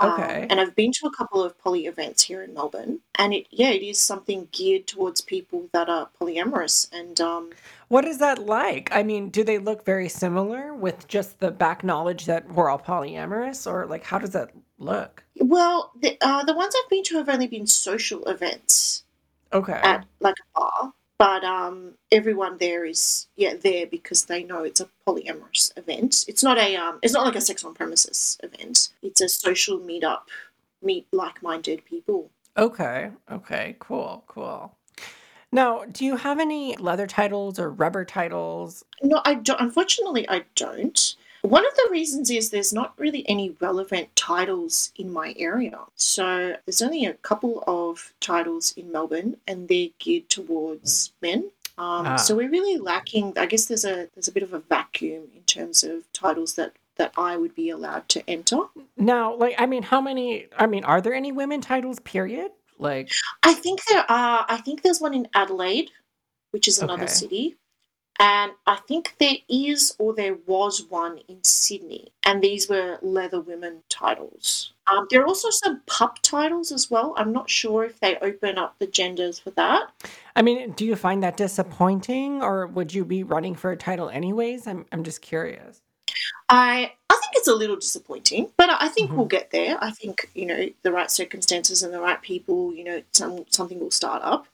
C: Um,
A: Okay.
C: and I've been to a couple of poly events here in Melbourne, and it yeah, it is something geared towards people that are polyamorous. And um,
A: What is that like? I mean, do they look very similar with just the back knowledge that we're all polyamorous, or like how does that look?
C: well, the uh, the ones I've been to have only been social events
A: Okay.
C: at like a bar, but um, everyone there is yeah there because they know it's a polyamorous event. It's not a um, it's not like a sex on premises event. It's a social meetup, meet like minded people.
A: Okay. Okay. Cool. Cool. Now, do you have any leather titles or rubber titles?
C: No, I don't. Unfortunately, I don't. One of the reasons is there's not really any relevant titles in my area. So there's only a couple of titles in Melbourne, and they're geared towards men. Um,
A: Ah.
C: So we're really lacking. I guess there's a there's a bit of a vacuum in terms of titles that that I would be allowed to enter.
A: Now, like, I mean, how many? I mean, are there any women titles? Period. Like,
C: I think there are. I think there's one in Adelaide, which is another
A: Okay.
C: city. And I think there is or there was one in Sydney. And these were leather women titles. Um, there are also some pup titles as well. I'm not sure if they open up the genders for that.
A: I mean, do you find that disappointing, or would you be running for a title anyways? I'm, I'm just curious.
C: I I think it's a little disappointing, but I think
A: Mhm.
C: we'll get there. I think you know the right circumstances and the right people. You know, some something will start up.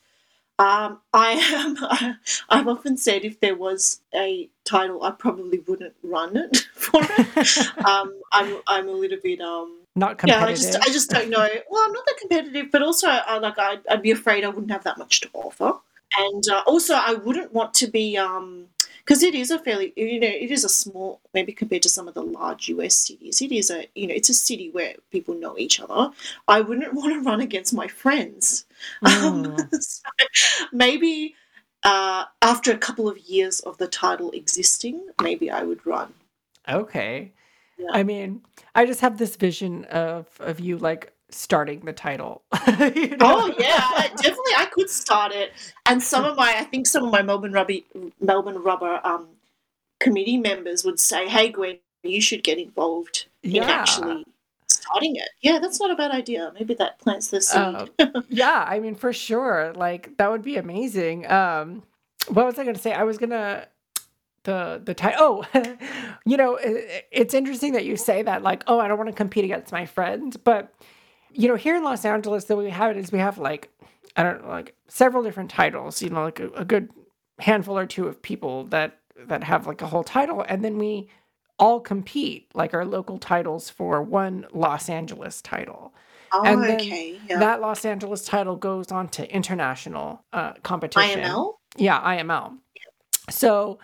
C: Um, I am. I've often said if there was a title, I probably wouldn't run it for it. um, I'm I'm a little bit um.
A: Not
C: Yeah, I
A: competitive.
C: just I just don't know. Well, I'm not that competitive, but also I like I'd, I'd be afraid I wouldn't have that much to offer, and uh, also I wouldn't want to be um because it is a fairly you know it is a small maybe compared to some of the large US cities. It is a you know it's a city where people know each other. I wouldn't want to run against my friends. Um,
A: Mm.
C: so maybe uh, after a couple of years of the title existing, maybe I would run.
A: Okay.
C: Yeah.
A: I mean, I just have this vision of of you like starting the title. you know?
C: Oh yeah, definitely. I could start it, and some of my, I think some of my Melbourne Rubber, Melbourne Rubber um, committee members would say, "Hey, Gwen, you should get involved in
A: Yeah.
C: actually starting it." Yeah, that's not a bad idea. Maybe that plants the seed.
A: Um, yeah, I mean, for sure. Like that would be amazing. Um, what was I going to say? I was gonna the the title. Oh, you know, it, it's interesting that you say that. Like, oh, I don't want to compete against my friends, but you know, here in Los Angeles, the way we have it is we have like I don't know, like several different titles. You know, like a, a good handful or two of people that that have like a whole title, and then we all compete like our local titles for one Los Angeles title.
C: oh,
A: and then
C: okay. Yeah.
A: That Los Angeles title goes on to international uh, competition.
C: IML.
A: Yeah, IML. So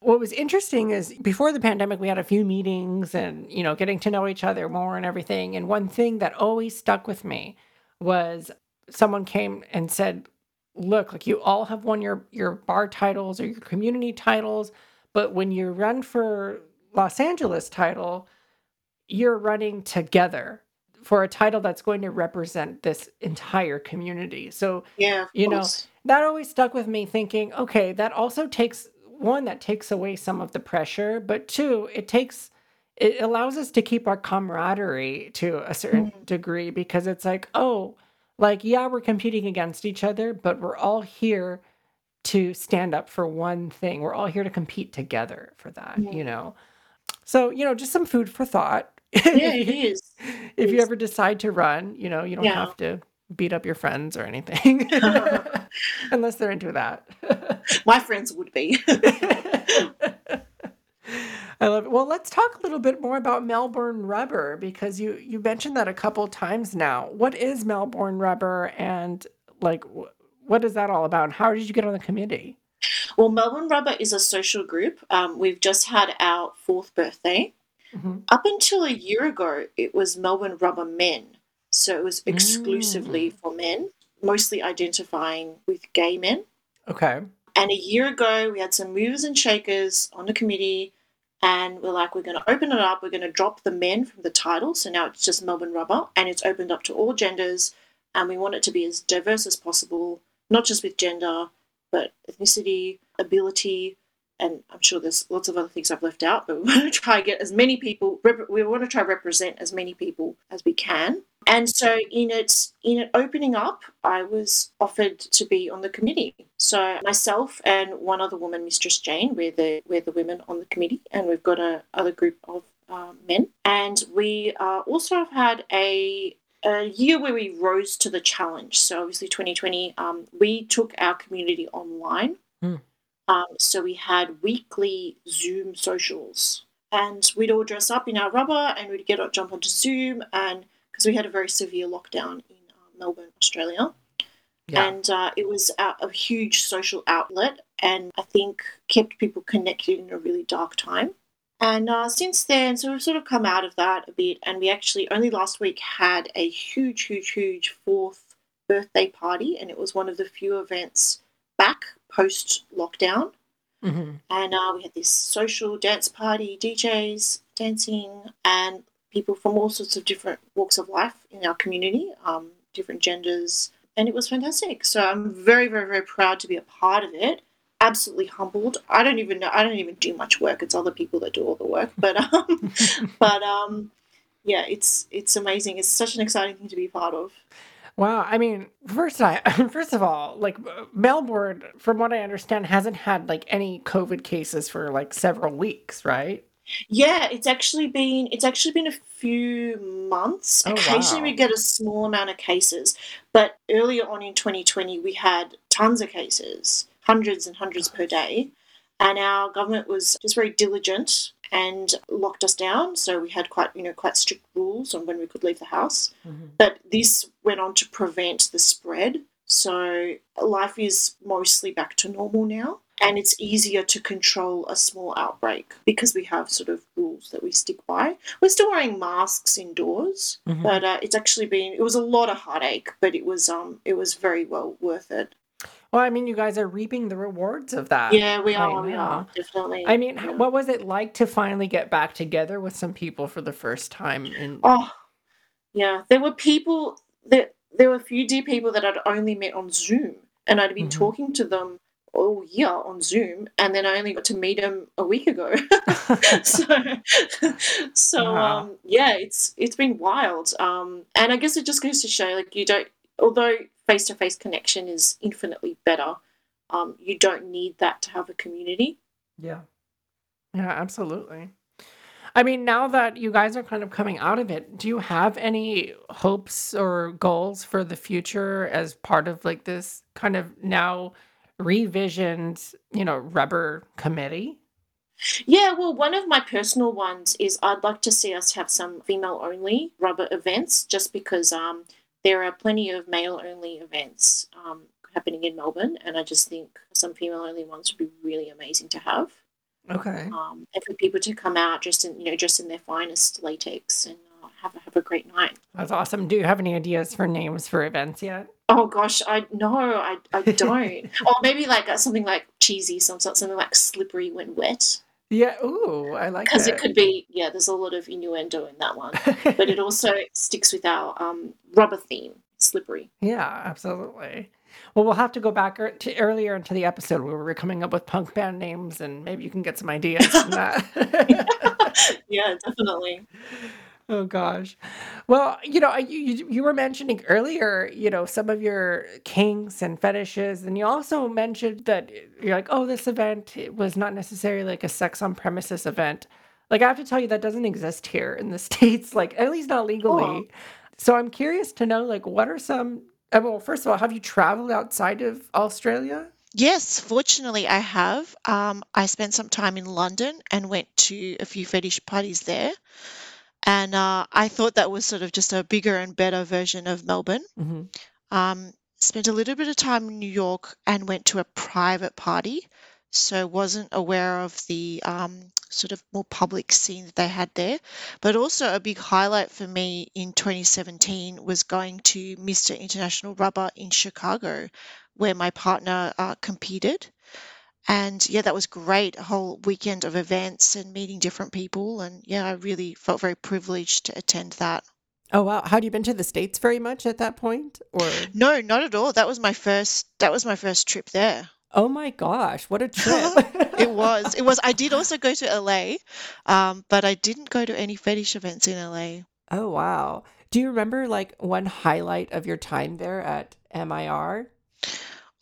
A: what was interesting is before the pandemic, we had a few meetings and, you know, getting to know each other more and everything. And one thing that always stuck with me was someone came and said, "Look, like you all have won your your bar titles or your community titles, but when you run for Los Angeles title, you're running together for a title that's going to represent this entire community." So,
C: Yeah,
A: you know, that always stuck with me thinking, okay, that also takes one that takes away some of the pressure, but two, it takes it allows us to keep our camaraderie to a certain
C: Mm,
A: degree because it's like, oh, like yeah, we're competing against each other, but we're all here to stand up for one thing. We're all here to compete together for that, you
C: mm.
A: know. So, you know, just some food for thought.
C: Yeah, it
A: you if
C: It
A: you
C: is.
A: ever decide to run, you know, you don't
C: Yeah.
A: have to beat up your friends or anything unless they're into that.
C: My friends would be.
A: I love it. Well, let's talk a little bit more about Melbourne Rubber because you you mentioned that a couple times now. What is Melbourne Rubber and like wh- what is that all about? And how did you get on the committee?
C: Well, Melbourne Rubber is a social group. Um, we've just had our fourth birthday.
A: hmm
C: Up until a year ago, it was Melbourne Rubber Men. So it was exclusively
A: Mm.
C: for men, mostly identifying with gay men.
A: Okay.
C: And a year ago, we had some movers and shakers on the committee, and we're like, we're going to open it up. We're going to drop the men from the title. So now it's just Melbourne Rubber, and it's opened up to all genders. And we want it to be as diverse as possible, not just with gender, but ethnicity, ability, and I'm sure there's lots of other things I've left out. But we want to try get as many people. We want to try represent as many people as we can. And so in it in it opening up, I was offered to be on the committee. So myself and one other woman, Mistress Jane, we're the we're the women on the committee, and we've got a other group of uh, men. And we uh, also have had a a year where we rose to the challenge. So obviously, 2020, um, we took our community online.
A: Hmm.
C: Um, so we had weekly Zoom socials, and we'd all dress up in our rubber, and we'd get jump onto Zoom, and because we had a very severe lockdown in uh, Melbourne, Australia,
A: Yeah.
C: and uh, it was a, a huge social outlet, and I think kept people connected in a really dark time. And uh, since then, so we've sort of come out of that a bit, and we actually only last week had a huge, huge, huge fourth birthday party, and it was one of the few events back post lockdown.
A: hmm
C: And uh, we had this social dance party, DJs dancing, and people from all sorts of different walks of life in our community, um, different genders, and it was fantastic. So I'm very, very, very proud to be a part of it. Absolutely humbled. I don't even know. I don't even do much work. It's other people that do all the work. But um, but um, yeah, it's it's amazing. It's such an exciting thing to be part of.
A: Wow. I mean, first I first of all, like uh, Melbourne, from what I understand, hasn't had like any COVID cases for like several weeks, right?
C: Yeah, it's actually been it's actually been a few months.
A: Oh
C: Occasionally we get a small amount of cases, but earlier on in 2020 we had tons of cases, hundreds and hundreds per day, and our government was just very diligent and locked us down. So we had quite you know quite strict rules on when we could leave the house.
A: Mhm.
C: But this went on to prevent the spread. So life is mostly back to normal now. And it's easier to control a small outbreak because we have sort of rules that we stick by. We're still wearing masks indoors,
A: Mhm.
C: but uh, it's actually been it was a lot of heartache, but it was um it was very well worth it.
A: Well, I mean, you guys are reaping the rewards of that
C: Yeah, we
A: right
C: are, we are definitely.
A: I mean,
C: Yeah.
A: what was it like to finally get back together with some people for the first time in
C: Oh, yeah. There were people that there were a few dear people that I'd only met on Zoom, and I'd been
A: Mhm.
C: talking to them all year on Zoom, and then I only got to meet them a week ago. so, so
A: Wow.
C: um, yeah, it's it's been wild. Um, and I guess it just goes to show, like, you don't, although face to face connection is infinitely better, um, you don't need that to have a community.
A: Yeah. Yeah, absolutely. I mean, now that you guys are kind of coming out of it, do you have any hopes or goals for the future as part of like this kind of now revisioned, you know, rubber committee?
C: Yeah, well, one of my personal ones is I'd like to see us have some female only rubber events just because um, there are plenty of male only events um, happening in Melbourne, and I just think some female only ones would be really amazing to have.
A: Okay.
C: Um, and for people to come out just in, you know, just in their finest latex and uh,
E: have a, have a great night.
A: That's awesome. Do you have any ideas for names for events yet?
E: Oh gosh, I no, I, I don't. or maybe like uh, something like cheesy, some something like slippery when wet.
A: Yeah. Ooh, I like that.
E: Because
A: it.
E: it could be, yeah. There's a lot of innuendo in that one, but it also sticks with our um, rubber theme, slippery.
A: Yeah, absolutely. Well, we'll have to go back er- to earlier into the episode where we were coming up with punk band names, and maybe you can get some ideas from that.
E: yeah, definitely.
A: oh gosh. Well, you know, you, you you were mentioning earlier, you know, some of your kinks and fetishes, and you also mentioned that you're like, oh, this event it was not necessarily like a sex on premises event. Like I have to tell you, that doesn't exist here in the states, like at least not legally.
E: Oh.
A: So I'm curious to know, like, what are some? uh, Well, first of all, have you traveled outside of Australia?
C: Yes, fortunately, I have. Um, I spent some time in London and went to a few fetish parties there. And uh, I thought that was sort of just a bigger and better version of Melbourne.
A: hmm
C: Um, spent a little bit of time in New York and went to a private party, so wasn't aware of the um, sort of more public scene that they had there. But also a big highlight for me in 2017 was going to Mr. International Rubber in Chicago, where my partner uh, competed. And yeah, that was great. A whole weekend of events and meeting different people. And yeah, I really felt very privileged to attend that.
A: Oh wow, had you been to the states very much at that point, or?
C: No, not at all. That was my first that was my first trip there.
A: Oh my gosh, what a trip!
C: It was. It was I did also go to LA, um, but I didn't go to any fetish events in LA.
A: Oh wow. Do you remember like one highlight of your time there at MIR?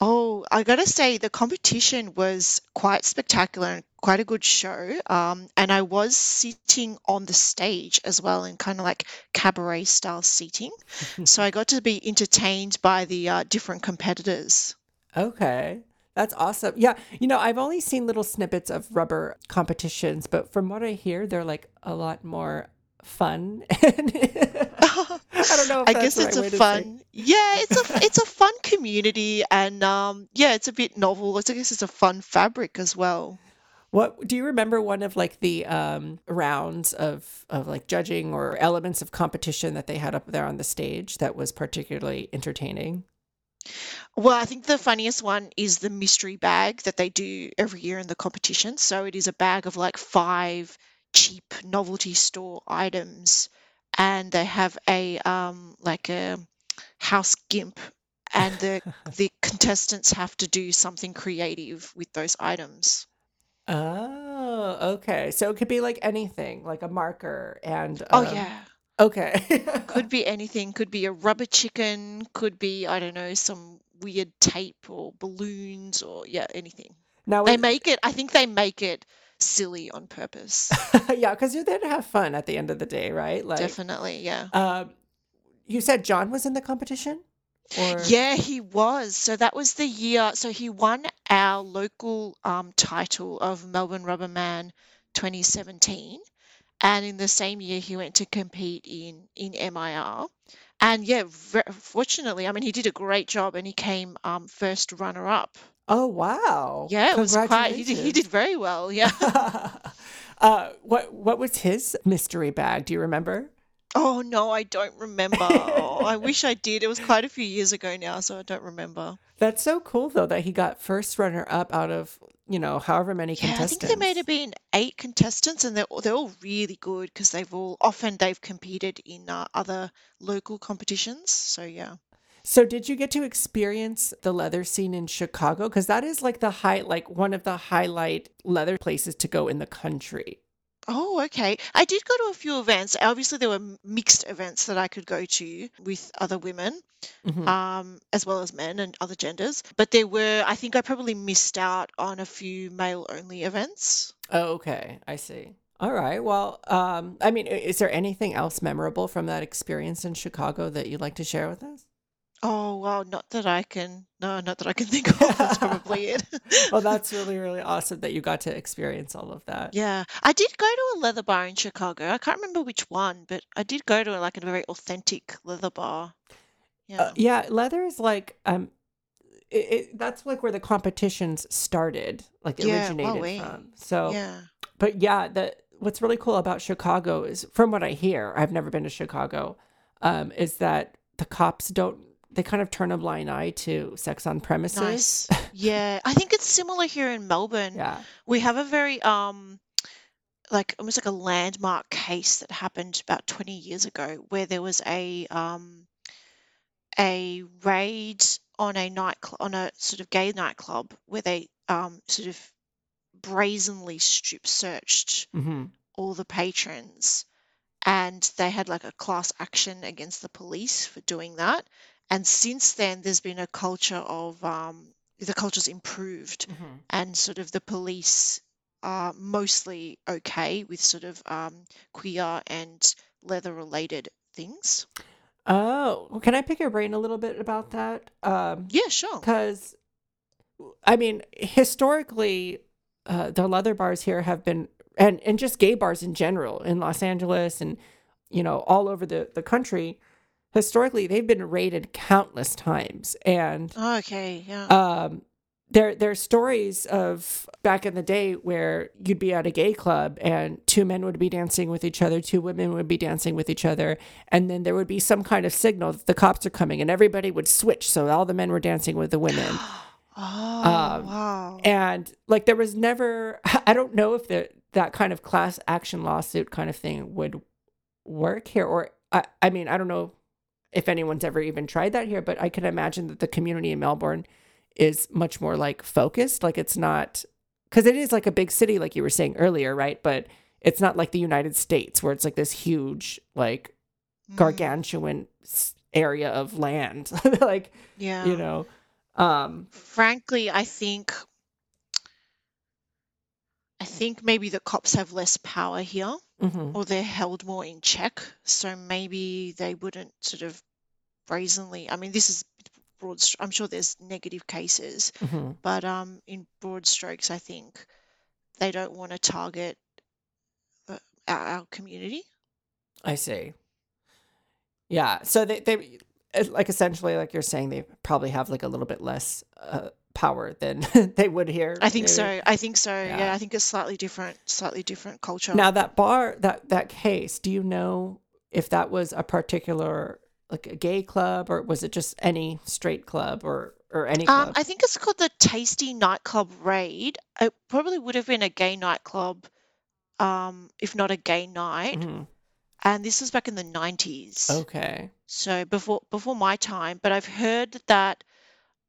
C: Oh, I gotta say the competition was quite spectacular and quite a good show. Um, and I was sitting on the stage as well in kind of like cabaret style seating. So I got to be entertained by the uh, different competitors.
A: Okay. That's awesome. Yeah, you know, I've only seen little snippets of rubber competitions, but from what I hear, they're like a lot more fun. I don't know if
C: I guess it's
A: right
C: a
A: way to say.
C: fun, yeah, it's a it's a fun community, and um, yeah, it's a bit novel. It's, I guess it's a fun fabric as well.
A: What do you remember one of like the um rounds of of like judging or elements of competition that they had up there on the stage that was particularly entertaining?
C: Well, I think the funniest one is the mystery bag that they do every year in the competition. So it is a bag of like five cheap novelty store items, and they have a um like a house gimp, and the the contestants have to do something creative with those items.
A: Oh, okay. So it could be like anything, like a marker and
C: Oh
A: um
C: yeah.
A: okay.
C: Could be anything. Could be a rubber chicken. Could be, I don't know, some weird tape or balloons or yeah, anything.
A: Now
C: They make it, I think they make it silly on purpose.
A: yeah, because you're there to have fun at the end of the day, right? Like,
C: Definitely, yeah.
A: um, you said John was in the competition, or
C: Yeah, he was. So that was the year. So he won our local um, title of Melbourne Rubber Man 2017. And in the same year, he went to compete in in MIR. And yeah, ver fortunately, I mean, he did a great job and he came um, first runner up.
A: Oh wow,
C: Yeah, it was quite, he did, he did very well. Yeah.
A: uh, what what was his mystery bag? Do you remember?
C: Oh no, I don't remember. Oh, I wish I did. It was quite a few years ago now, so I don't remember.
A: That's so cool though that he got first runner up out of you know however many
C: Yeah, I think there may have been eight contestants, and they're all- they're all really good because they've all often they've competed in uh, other local competitions. So yeah.
A: So did you get to experience the leather scene in Chicago? Because that is like the high, like one of the highlight leather places to go in the country.
C: Oh, okay. I did go to a few events. Obviously, there were mixed events that I could go to with other women,
A: hmm
C: um, as well as men and other genders. But there were, I think I probably missed out on a few male-only events.
A: Oh, okay, I see. All right. Well, um, I mean, is there anything else memorable from that experience in Chicago that you'd like to share with us?
C: Oh, well, not that I can, no, not that I can think of. That's probably it.
A: Well, that's really, really awesome that you got to experience all of that.
C: Yeah, I did go to a leather bar in Chicago. I can't remember which one, but I did go to like a very authentic leather bar.
A: Uh,
C: Yeah.
A: yeah, leather is like um, it, it, that's like where the competitions started, like
C: Yeah,
A: originated
C: wowee.
A: from. So,
C: Yeah.
A: but yeah, the what's really cool about Chicago is, from what I hear, I've never been to Chicago, um, is that the cops don't. They kind of turn a blind eye to sex on premises.
D: Nice. Yeah, I think it's similar here in Melbourne.
A: Yeah.
D: We have a very um like almost like a landmark case that happened about 20 years ago where there was a um a raid on a night on a sort of gay nightclub where they um sort of brazenly strip searched
A: hmm
D: all the patrons and they had like a class action against the police for doing that and since then there's been a culture of um the culture's improved
A: hmm
D: and sort of the police are mostly okay with sort of um, queer and leather related things.
A: Oh, well, can I pick your brain a little bit about that? Um,
D: Yeah, sure.
A: because I mean, historically, uh, the leather bars here have been, and and just gay bars in general in Los Angeles and you know all over the the country. Historically, they've been raided countless times, and
D: Oh, okay, yeah.
A: um, there there's stories of back in the day where you'd be at a gay club and two men would be dancing with each other, two women would be dancing with each other, and then there would be some kind of signal that the cops are coming, and everybody would switch, so all the men were dancing with the women,
D: Oh,
A: um,
D: wow.
A: and like there was never, I don't know if the that kind of class action lawsuit kind of thing would work here, or I, I mean I don't know if anyone's ever even tried that here, but I can imagine that the community in Melbourne is much more like focused. Like it's not because it is like a big city, like you were saying earlier, right? But it's not like the United States where it's like this huge, like
D: Mm,
A: gargantuan s- area of land, like
D: yeah.
A: you know. Um,
D: Frankly, I think I think maybe the cops have less power here
A: mhm.
D: or they're held more in check, so maybe they wouldn't sort of brazenly. I mean, this is broad. I'm sure there's negative cases,
A: Mhm.
D: but um, in broad strokes, I think they don't want to target uh, our, our community.
A: I see. Yeah. So they they like essentially like you're saying they probably have like a little bit less uh, power than they would here.
D: I think
A: maybe.
D: so. I think so. Yeah,
A: Yeah.
D: I think it's slightly different, slightly different culture.
A: Now that bar that that case, do you know if that was a particular like a gay club or was it just any straight club or or any
D: Um. I think it's called the Tasty Nightclub Raid. It probably would have been a gay nightclub, um, if not a gay night.
A: Mhm.
D: And this was back in the 90s.
A: Okay.
D: So before before my time, but I've heard that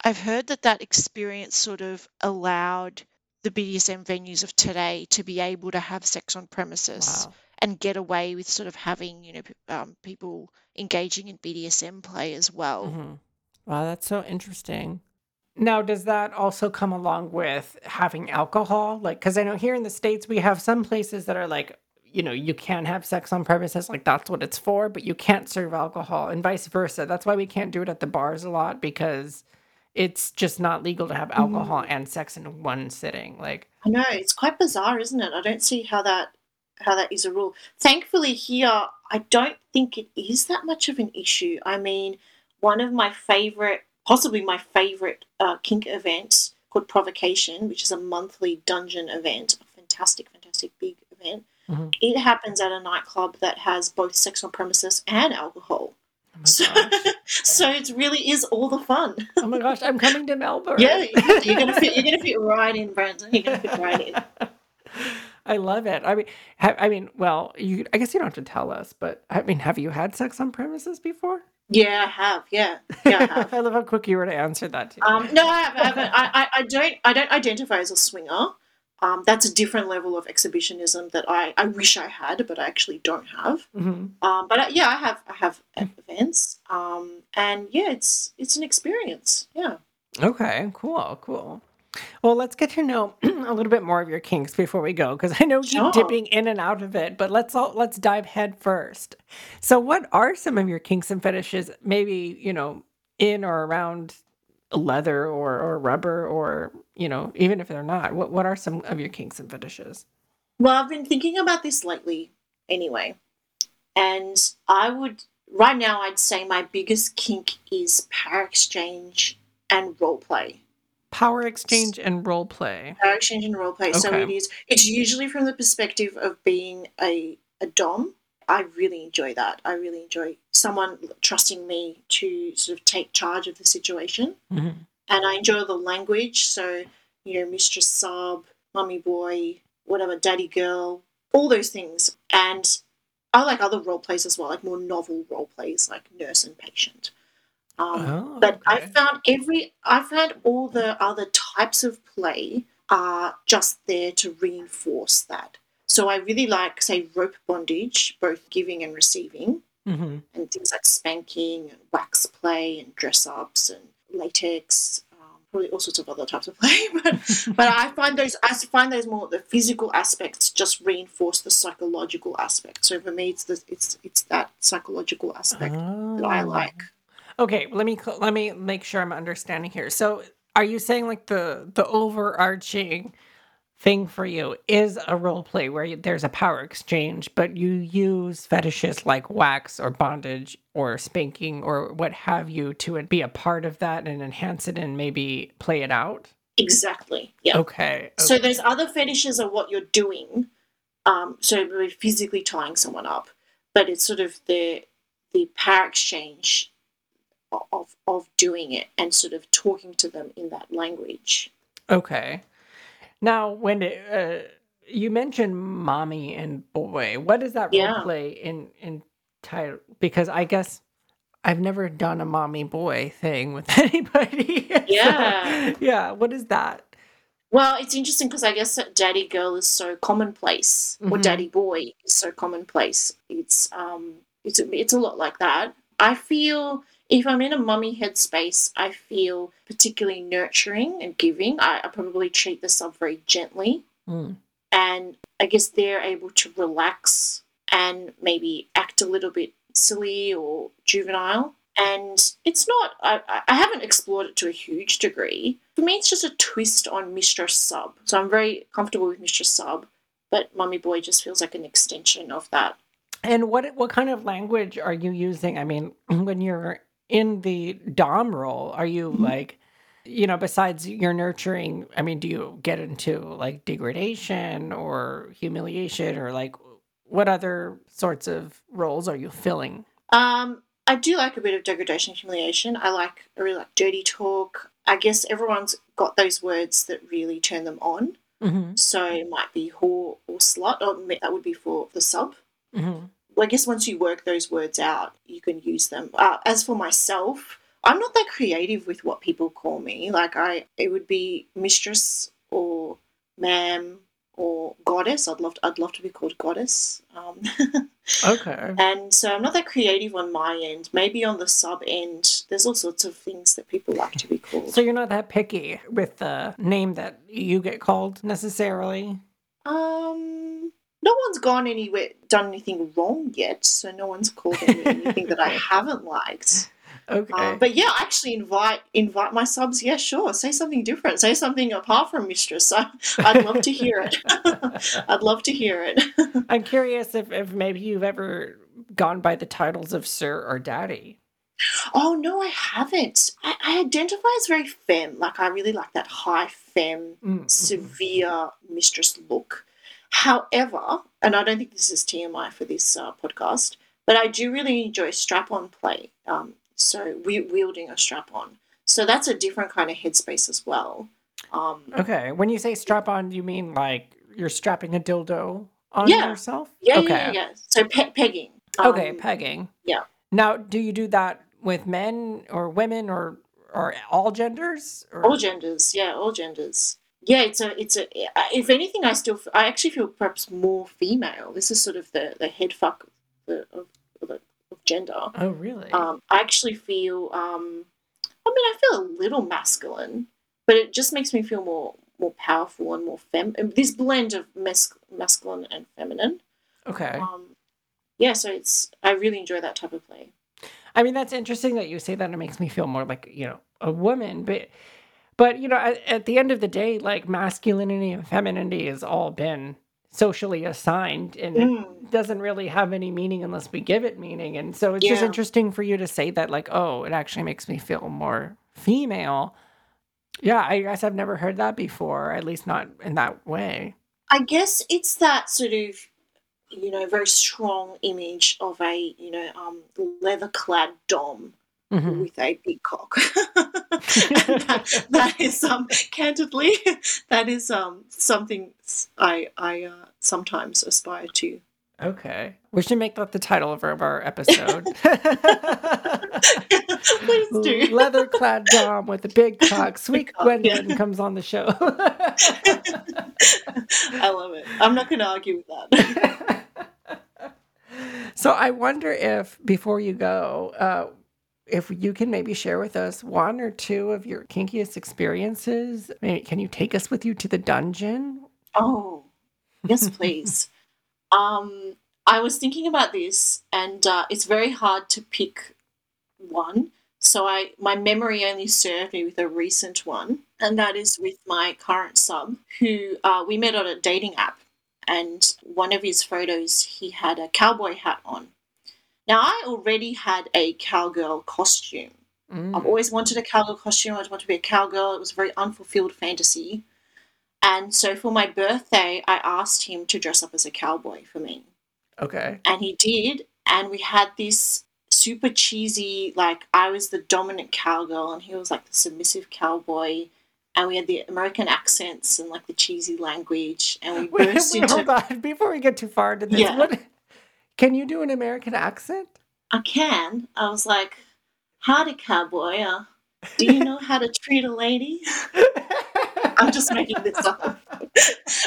D: I've heard that that experience sort of allowed the BDSM venues of today to be able to have sex on premises
A: Wow.
D: And get away with sort of having, you know, p- um, people engaging in BDSM play as well.
A: Mhm. Wow, that's so interesting. Now, does that also come along with having alcohol? Like, because I know here in the States, we have some places that are like, you know, you can have sex on premises, like that's what it's for, but you can't serve alcohol, and vice versa. That's why we can't do it at the bars a lot because it's just not legal to have alcohol and sex in one sitting. Like,
C: I know it's quite bizarre, isn't it? I don't see how that how that is a rule. Thankfully, here I don't think it is that much of an issue. I mean, one of my favorite, possibly my favorite uh, kink events called Provocation, which is a monthly dungeon event, a fantastic, fantastic big event.
A: Mhm.
C: It happens at a nightclub that has both sex on premises and alcohol.
A: oh
C: So, so it really is all the fun.
A: oh my gosh, I'm coming to Melbourne.
C: Yeah, you're gonna fit. You're gonna fit right in, Brandon. You're gonna fit right in.
A: I love it. I mean, ha- I mean, well, you. I guess you don't have to tell us, but I mean, have you had sex on premises before?
C: Yeah, I have. Yeah, yeah, I have.
A: I love how quick you were to answer that too.
C: Um, no, I haven't. I, haven't. I, I, I don't. I don't identify as a swinger. Um, that's a different level of exhibitionism that I, I wish I had, but I actually don't have.
A: Mhm.
C: Um, but uh, yeah, I have. I have events. Um, and yeah, it's it's an experience. Yeah.
A: Okay, cool, cool. Well, let's get to know a little bit more of your kinks before we go, because I know you
C: Sure.
A: keep dipping in and out of it. But let's all let's dive head first. So, what are some of your kinks and fetishes? Maybe you know, in or around leather or or rubber, or you know, even if they're not. What what are some of your kinks and fetishes?
C: Well, I've been thinking about this lately, anyway, and I would right now I'd say my biggest kink is power exchange and role play.
A: Power exchange and role play.
C: Power exchange and role play. So it is. It's usually from the perspective of being a a dom. I really enjoy that. I really enjoy someone trusting me to sort of take charge of the situation.
A: Mhm.
C: and I enjoy the language. So, you know, mistress sub, mummy boy, whatever, daddy girl, all those things. And I like other role plays as well, like more novel role plays, like nurse and patient. Um,
A: Oh,
C: but I
A: okay.
C: found every, I found all the other types of play are just there to reinforce that. So I really like, say, rope bondage, both giving and receiving
A: Mhm.
C: and things like spanking and wax play and dress ups and latex, um, probably all sorts of other types of play. But but I find those I find those more the physical aspects just reinforce the psychological aspect. So for me, it's the it's it's that psychological aspect that I
A: Oh.
C: like.
A: Okay, let me let me make sure I'm understanding here. So, are you saying like the the overarching thing for you is a role play where you, there's a power exchange, but you use fetishes like wax or bondage or spanking or what have you to be a part of that and enhance it and maybe play it out?
C: Exactly. Yeah.
A: Okay.
C: So
A: okay.
C: those other fetishes are what you're doing. Um, so we're physically tying someone up, but it's sort of the the power exchange of of doing it and sort of talking to them in that language.
A: Okay. Now, when uh, you mentioned mommy and boy, what does that role play in in title? Because I guess I've never done a mommy boy thing with anybody. So,
C: Yeah.
A: yeah. What is that?
C: Well, it's interesting because I guess that daddy girl is so commonplace, or
A: Mhm.
C: daddy boy is so commonplace. It's um, it's a, it's a lot like that. I feel if I'm in a mummy headspace, I feel particularly nurturing and giving. I, I probably treat the sub very gently,
A: Mm.
C: and I guess they're able to relax and maybe act a little bit silly or juvenile. And it's not, I, I- haven't explored it to a huge degree. For me, it's just a twist on Mistress Sub. So I'm very comfortable with Mistress Sub, but Mummy Boy just feels like an extension of that.
A: And what what kind of language are you using? I mean, when you're in the dom role, are you
C: Mhm.
A: like, you know, besides your nurturing? I mean, do you get into like degradation or humiliation or like what other sorts of roles are you filling?
C: Um, I do like a bit of degradation humiliation. I like, I really like dirty talk. I guess everyone's got those words that really turn them on.
A: Mm-hmm.
C: So it might be whore or slut, or that would be for the sub.
A: Mm-hmm.
C: Well, I guess once you work those words out, you can use them. Uh, as for myself, I'm not that creative with what people call me. Like I, it would be mistress or ma'am or goddess. I'd love, to, I'd love to be called goddess. Um,
A: Okay.
C: and so I'm not that creative on my end. Maybe on the sub end, there's all sorts of things that people like to be called.
A: So you're not that picky with the name that you get called necessarily.
C: Um, no one's gone anywhere, done anything wrong yet, so no one's called me anything that I haven't liked.
A: Okay.
C: Um, but yeah, I actually invite invite my subs. Yeah, sure. Say something different. Say something apart from mistress. I, I'd love to hear it. I'd love to hear it.
A: I'm curious if, if maybe you've ever gone by the titles of sir or daddy.
C: oh no, I haven't. I, I identify as very femme. Like I really like that high femme,
A: Mm, mhm.
C: severe mistress look. However, and I don't think this is TMI for this uh, podcast, but I do really enjoy strap-on play. Um, so we, wielding a strap-on. So that's a different kind of headspace as well. Um,
A: Okay. When you say strap on, you mean like you're strapping a dildo on
C: Yeah.
A: yourself?
C: Yeah,
A: okay.
C: yeah, yeah. So pe- pegging.
A: Okay,
C: Um,
A: pegging.
C: yeah.
A: Now, do you do that with men or women or or all genders? Or...
C: all genders. Yeah, all genders. Yeah, it's a, it's a. If anything, I still, I actually feel perhaps more female. This is sort of the the head fuck of, the, of, of, of gender.
A: Oh, really?
C: Um, I actually feel. Um, I mean, I feel a little masculine, but it just makes me feel more more powerful and more fem. This blend of mas- masculine and feminine.
A: okay.
C: Um, yeah, so it's. I really enjoy that type of play.
A: I mean, that's interesting that you say that. It makes me feel more like you know a woman, but but you know, at, at the end of the day, like masculinity and femininity has all been socially assigned, and
C: Mm.
A: it doesn't really have any meaning unless we give it meaning. And so it's just interesting for you to say that, like, oh, it actually makes me feel more female. Yeah, I guess I've never heard that before, at least not in that way.
C: I guess it's that sort of, you know, very strong image of a, you know, um, leather clad dom
A: Mhm.
C: with a big cock. that, that is um candidly that is um something I I uh, sometimes aspire to.
A: Okay. We should make that the title of our, of our episode.
C: Please do.
A: Leather clad Dom with a big cock. Sweet
C: cock, yeah.
A: Comes on the show.
C: I love it. I'm not going to argue with that.
A: so I wonder if, before you go, uh, if you can maybe share with us one or two of your kinkiest experiences. Maybe, can you take us with you to the dungeon?
C: Oh, yes, please. um, I was thinking about this, and uh, it's very hard to pick one. So I, my memory only served me with a recent one, and that is with my current sub, who uh, we met on a dating app, and one of his photos he had a cowboy hat on. Now I already had a cowgirl costume.
A: Mm.
C: I've always wanted a cowgirl costume. I always wanted to be a cowgirl. It was a very unfulfilled fantasy. And so for my birthday, I asked him to dress up as a cowboy for me.
A: Okay.
C: And he did. And we had this super cheesy, like, I was the dominant cowgirl and he was like the submissive cowboy. And we had the American accents and like the cheesy language. And we
A: Wait,
C: burst
A: wait,
C: into.
A: hold on. Before we get too far into this,
C: Yeah.
A: what, can you do an American accent?
C: I can. I was like, Howdy, cowboy. Uh, do you know how to treat a lady? I'm just making this up.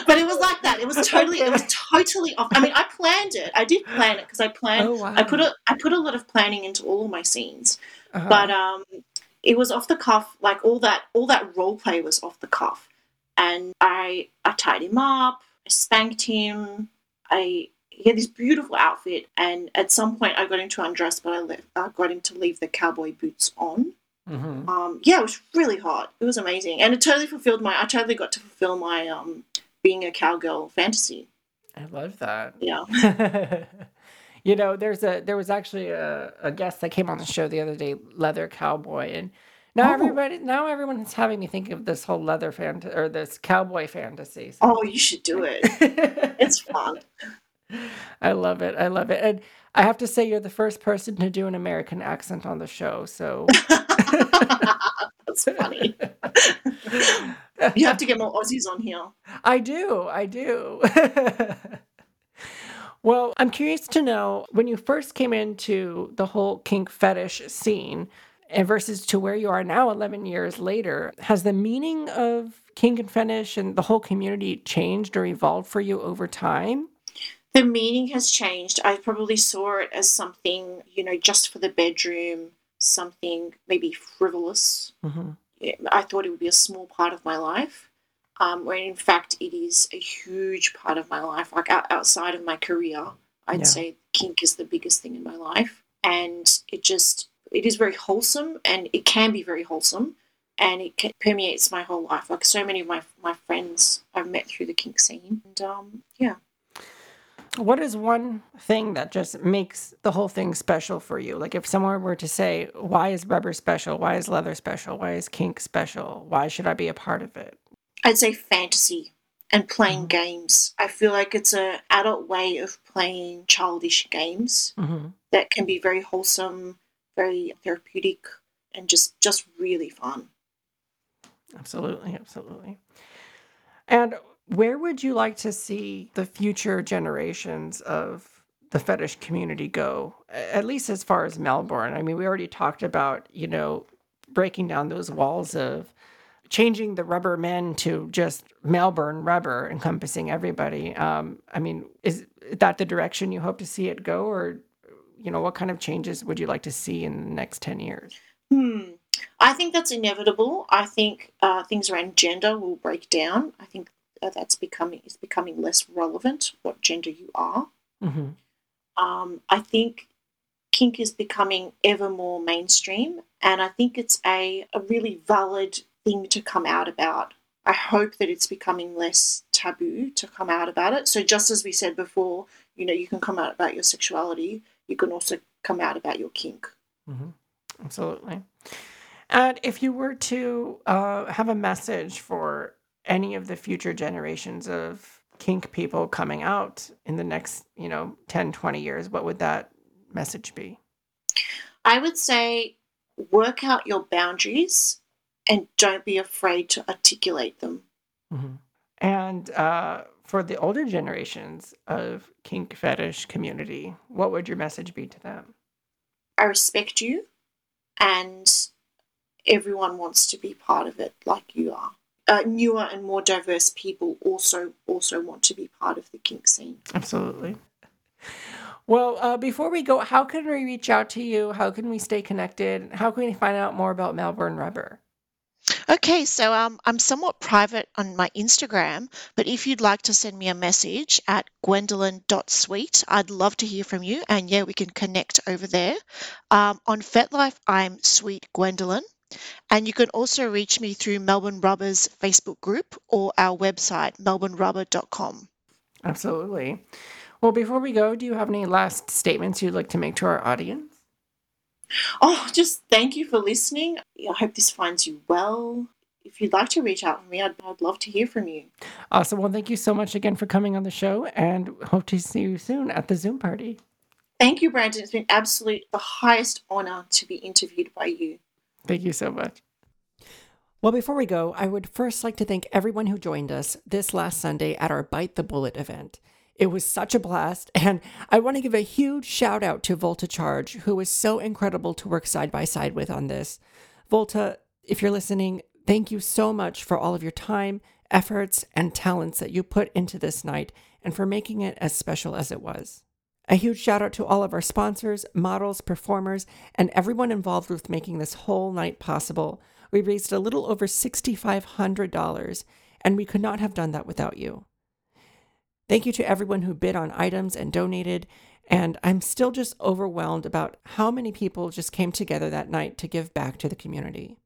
C: but it was like that. It was totally, it was totally off. I mean, I planned it. I did plan it because I planned.
A: Oh, wow.
C: I put a, I put a lot of planning into all of my scenes,
A: Uh-huh.
C: but um, it was off the cuff. Like all that, all that role play was off the cuff, and I, I tied him up. I spanked him. I he had this beautiful outfit, and at some point I got him to undress, but I left, I got him to leave the cowboy boots on
A: Mhm.
C: um, yeah, it was really hot. It was amazing, and it totally fulfilled my. I totally got to fulfill my um, being a cowgirl fantasy.
A: I love that.
C: Yeah.
A: you know, there's a there was actually a, a guest that came on the show the other day, Leather Cowboy, and now
C: Oh.
A: everybody now everyone's having me think of this whole leather fan or this cowboy fantasy.
C: Oh, you should do it. It's fun.
A: I love it. I love it. And I have to say you're the first person to do an American accent on the show, so
C: That's funny. You have to get more Aussies on here.
A: I do. I do. well, I'm curious to know when you first came into the whole kink fetish scene and versus to where you are now 11 years later, has the meaning of kink and fetish and the whole community changed or evolved for you over time?
C: The meaning has changed. I probably saw it as something, you know, just for the bedroom, something maybe frivolous.
A: Mm-hmm.
C: I thought it would be a small part of my life, um, when in fact it is a huge part of my life. Like outside of my career, I'd
A: Yeah.
C: say kink is the biggest thing in my life, and it just it is very wholesome, and it can be very wholesome, and it permeates my whole life. Like so many of my my friends I've met through the kink scene, and um, yeah.
A: What is one thing that just makes the whole thing special for you? Like if someone were to say, why is rubber special? Why is leather special? Why is kink special? Why should I be a part of it?
C: I'd say fantasy and playing
A: Mhm.
C: games. I feel like it's an adult way of playing childish games.
A: Mm-hmm.
C: that can be very wholesome, very therapeutic, and just just really fun.
A: Absolutely, absolutely. And where would you like to see the future generations of the fetish community go? At least as far as Melbourne. I mean, we already talked about, you know, breaking down those walls of changing the rubber men to just Melbourne rubber, encompassing everybody. Um, I mean, is that the direction you hope to see it go, or you know, what kind of changes would you like to see in the next ten years?
C: Hmm. I think that's inevitable. I think uh, things around gender will break down. I think that's becoming is becoming less relevant. What gender you are.
A: Mm-hmm.
C: Um, I think kink is becoming ever more mainstream, and I think it's a, a really valid thing to come out about. I hope that it's becoming less taboo to come out about it. So, just as we said before, you know, you can come out about your sexuality, you can also come out about your kink.
A: hmm Absolutely. And if you were to uh, have a message for any of the future generations of kink people coming out in the next, you know, 10, 20 years, what would that message be?
C: I would say work out your boundaries and don't be afraid to articulate them.
A: Mm-hmm. And uh, for the older generations of kink fetish community, what would your message be to them?
C: I respect you and everyone wants to be part of it like you are. Uh, newer and more diverse people also also want to be part of the kink scene.
A: Absolutely. Well, uh, before we go, how can we reach out to you? How can we stay connected? How can we find out more about Melbourne Rubber?
D: Okay, so um, I'm somewhat private on my Instagram, but if you'd like to send me a message at gwendolyn.sweet, I'd love to hear from you. And yeah, we can connect over there. Um, on FetLife, I'm Sweet Gwendolyn. And you can also reach me through Melbourne Rubber's Facebook group or our website, melbournerubber.com.
A: Absolutely. Well, before we go, do you have any last statements you'd like to make to our audience?
C: Oh, just thank you for listening. I hope this finds you well. If you'd like to reach out to me, I'd, I'd love to hear from you.
A: Awesome. Well, thank you so much again for coming on the show and hope to see you soon at the Zoom party.
C: Thank you, Brandon. It's been absolute the highest honor to be interviewed by you.
A: Thank you so much. Well, before we go, I would first like to thank everyone who joined us this last Sunday at our Bite the Bullet event. It was such a blast, and I want to give a huge shout out to Volta Charge, who was so incredible to work side by side with on this. Volta, if you're listening, thank you so much for all of your time, efforts, and talents that you put into this night and for making it as special as it was. A huge shout out to all of our sponsors, models, performers, and everyone involved with making this whole night possible. We raised a little over $6,500, and we could not have done that without you. Thank you to everyone who bid on items and donated. And I'm still just overwhelmed about how many people just came together that night to give back to the community.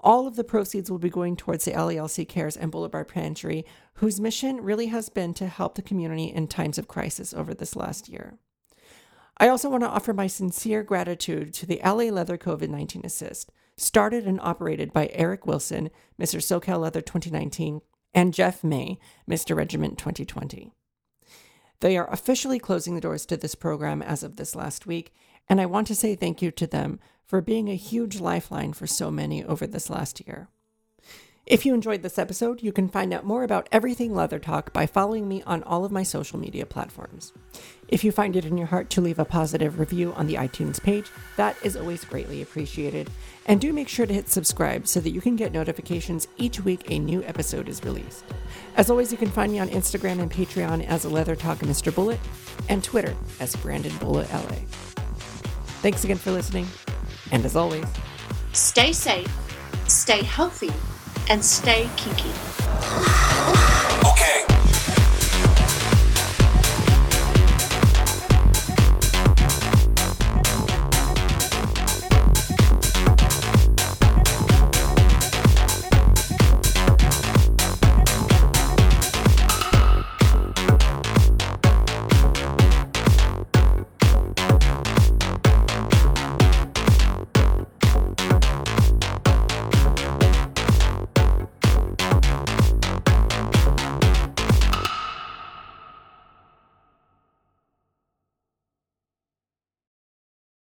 A: All of the proceeds will be going towards the LALC Cares and Boulevard Pantry, whose mission really has been to help the community in times of crisis over this last year. I also want to offer my sincere gratitude to the LA Leather COVID 19 Assist, started and operated by Eric Wilson, Mr. SoCal Leather 2019, and Jeff May, Mr. Regiment 2020. They are officially closing the doors to this program as of this last week, and I want to say thank you to them for being a huge lifeline for so many over this last year. If you enjoyed this episode, you can find out more about everything Leather Talk by following me on all of my social media platforms. If you find it in your heart to leave a positive review on the iTunes page, that is always greatly appreciated. And do make sure to hit subscribe so that you can get notifications each week a new episode is released. As always, you can find me on Instagram and Patreon as Leather Talk Mr. Bullet and Twitter as Brandon Bullet LA. Thanks again for listening, and as always,
C: stay safe, stay healthy, and stay kinky. Okay.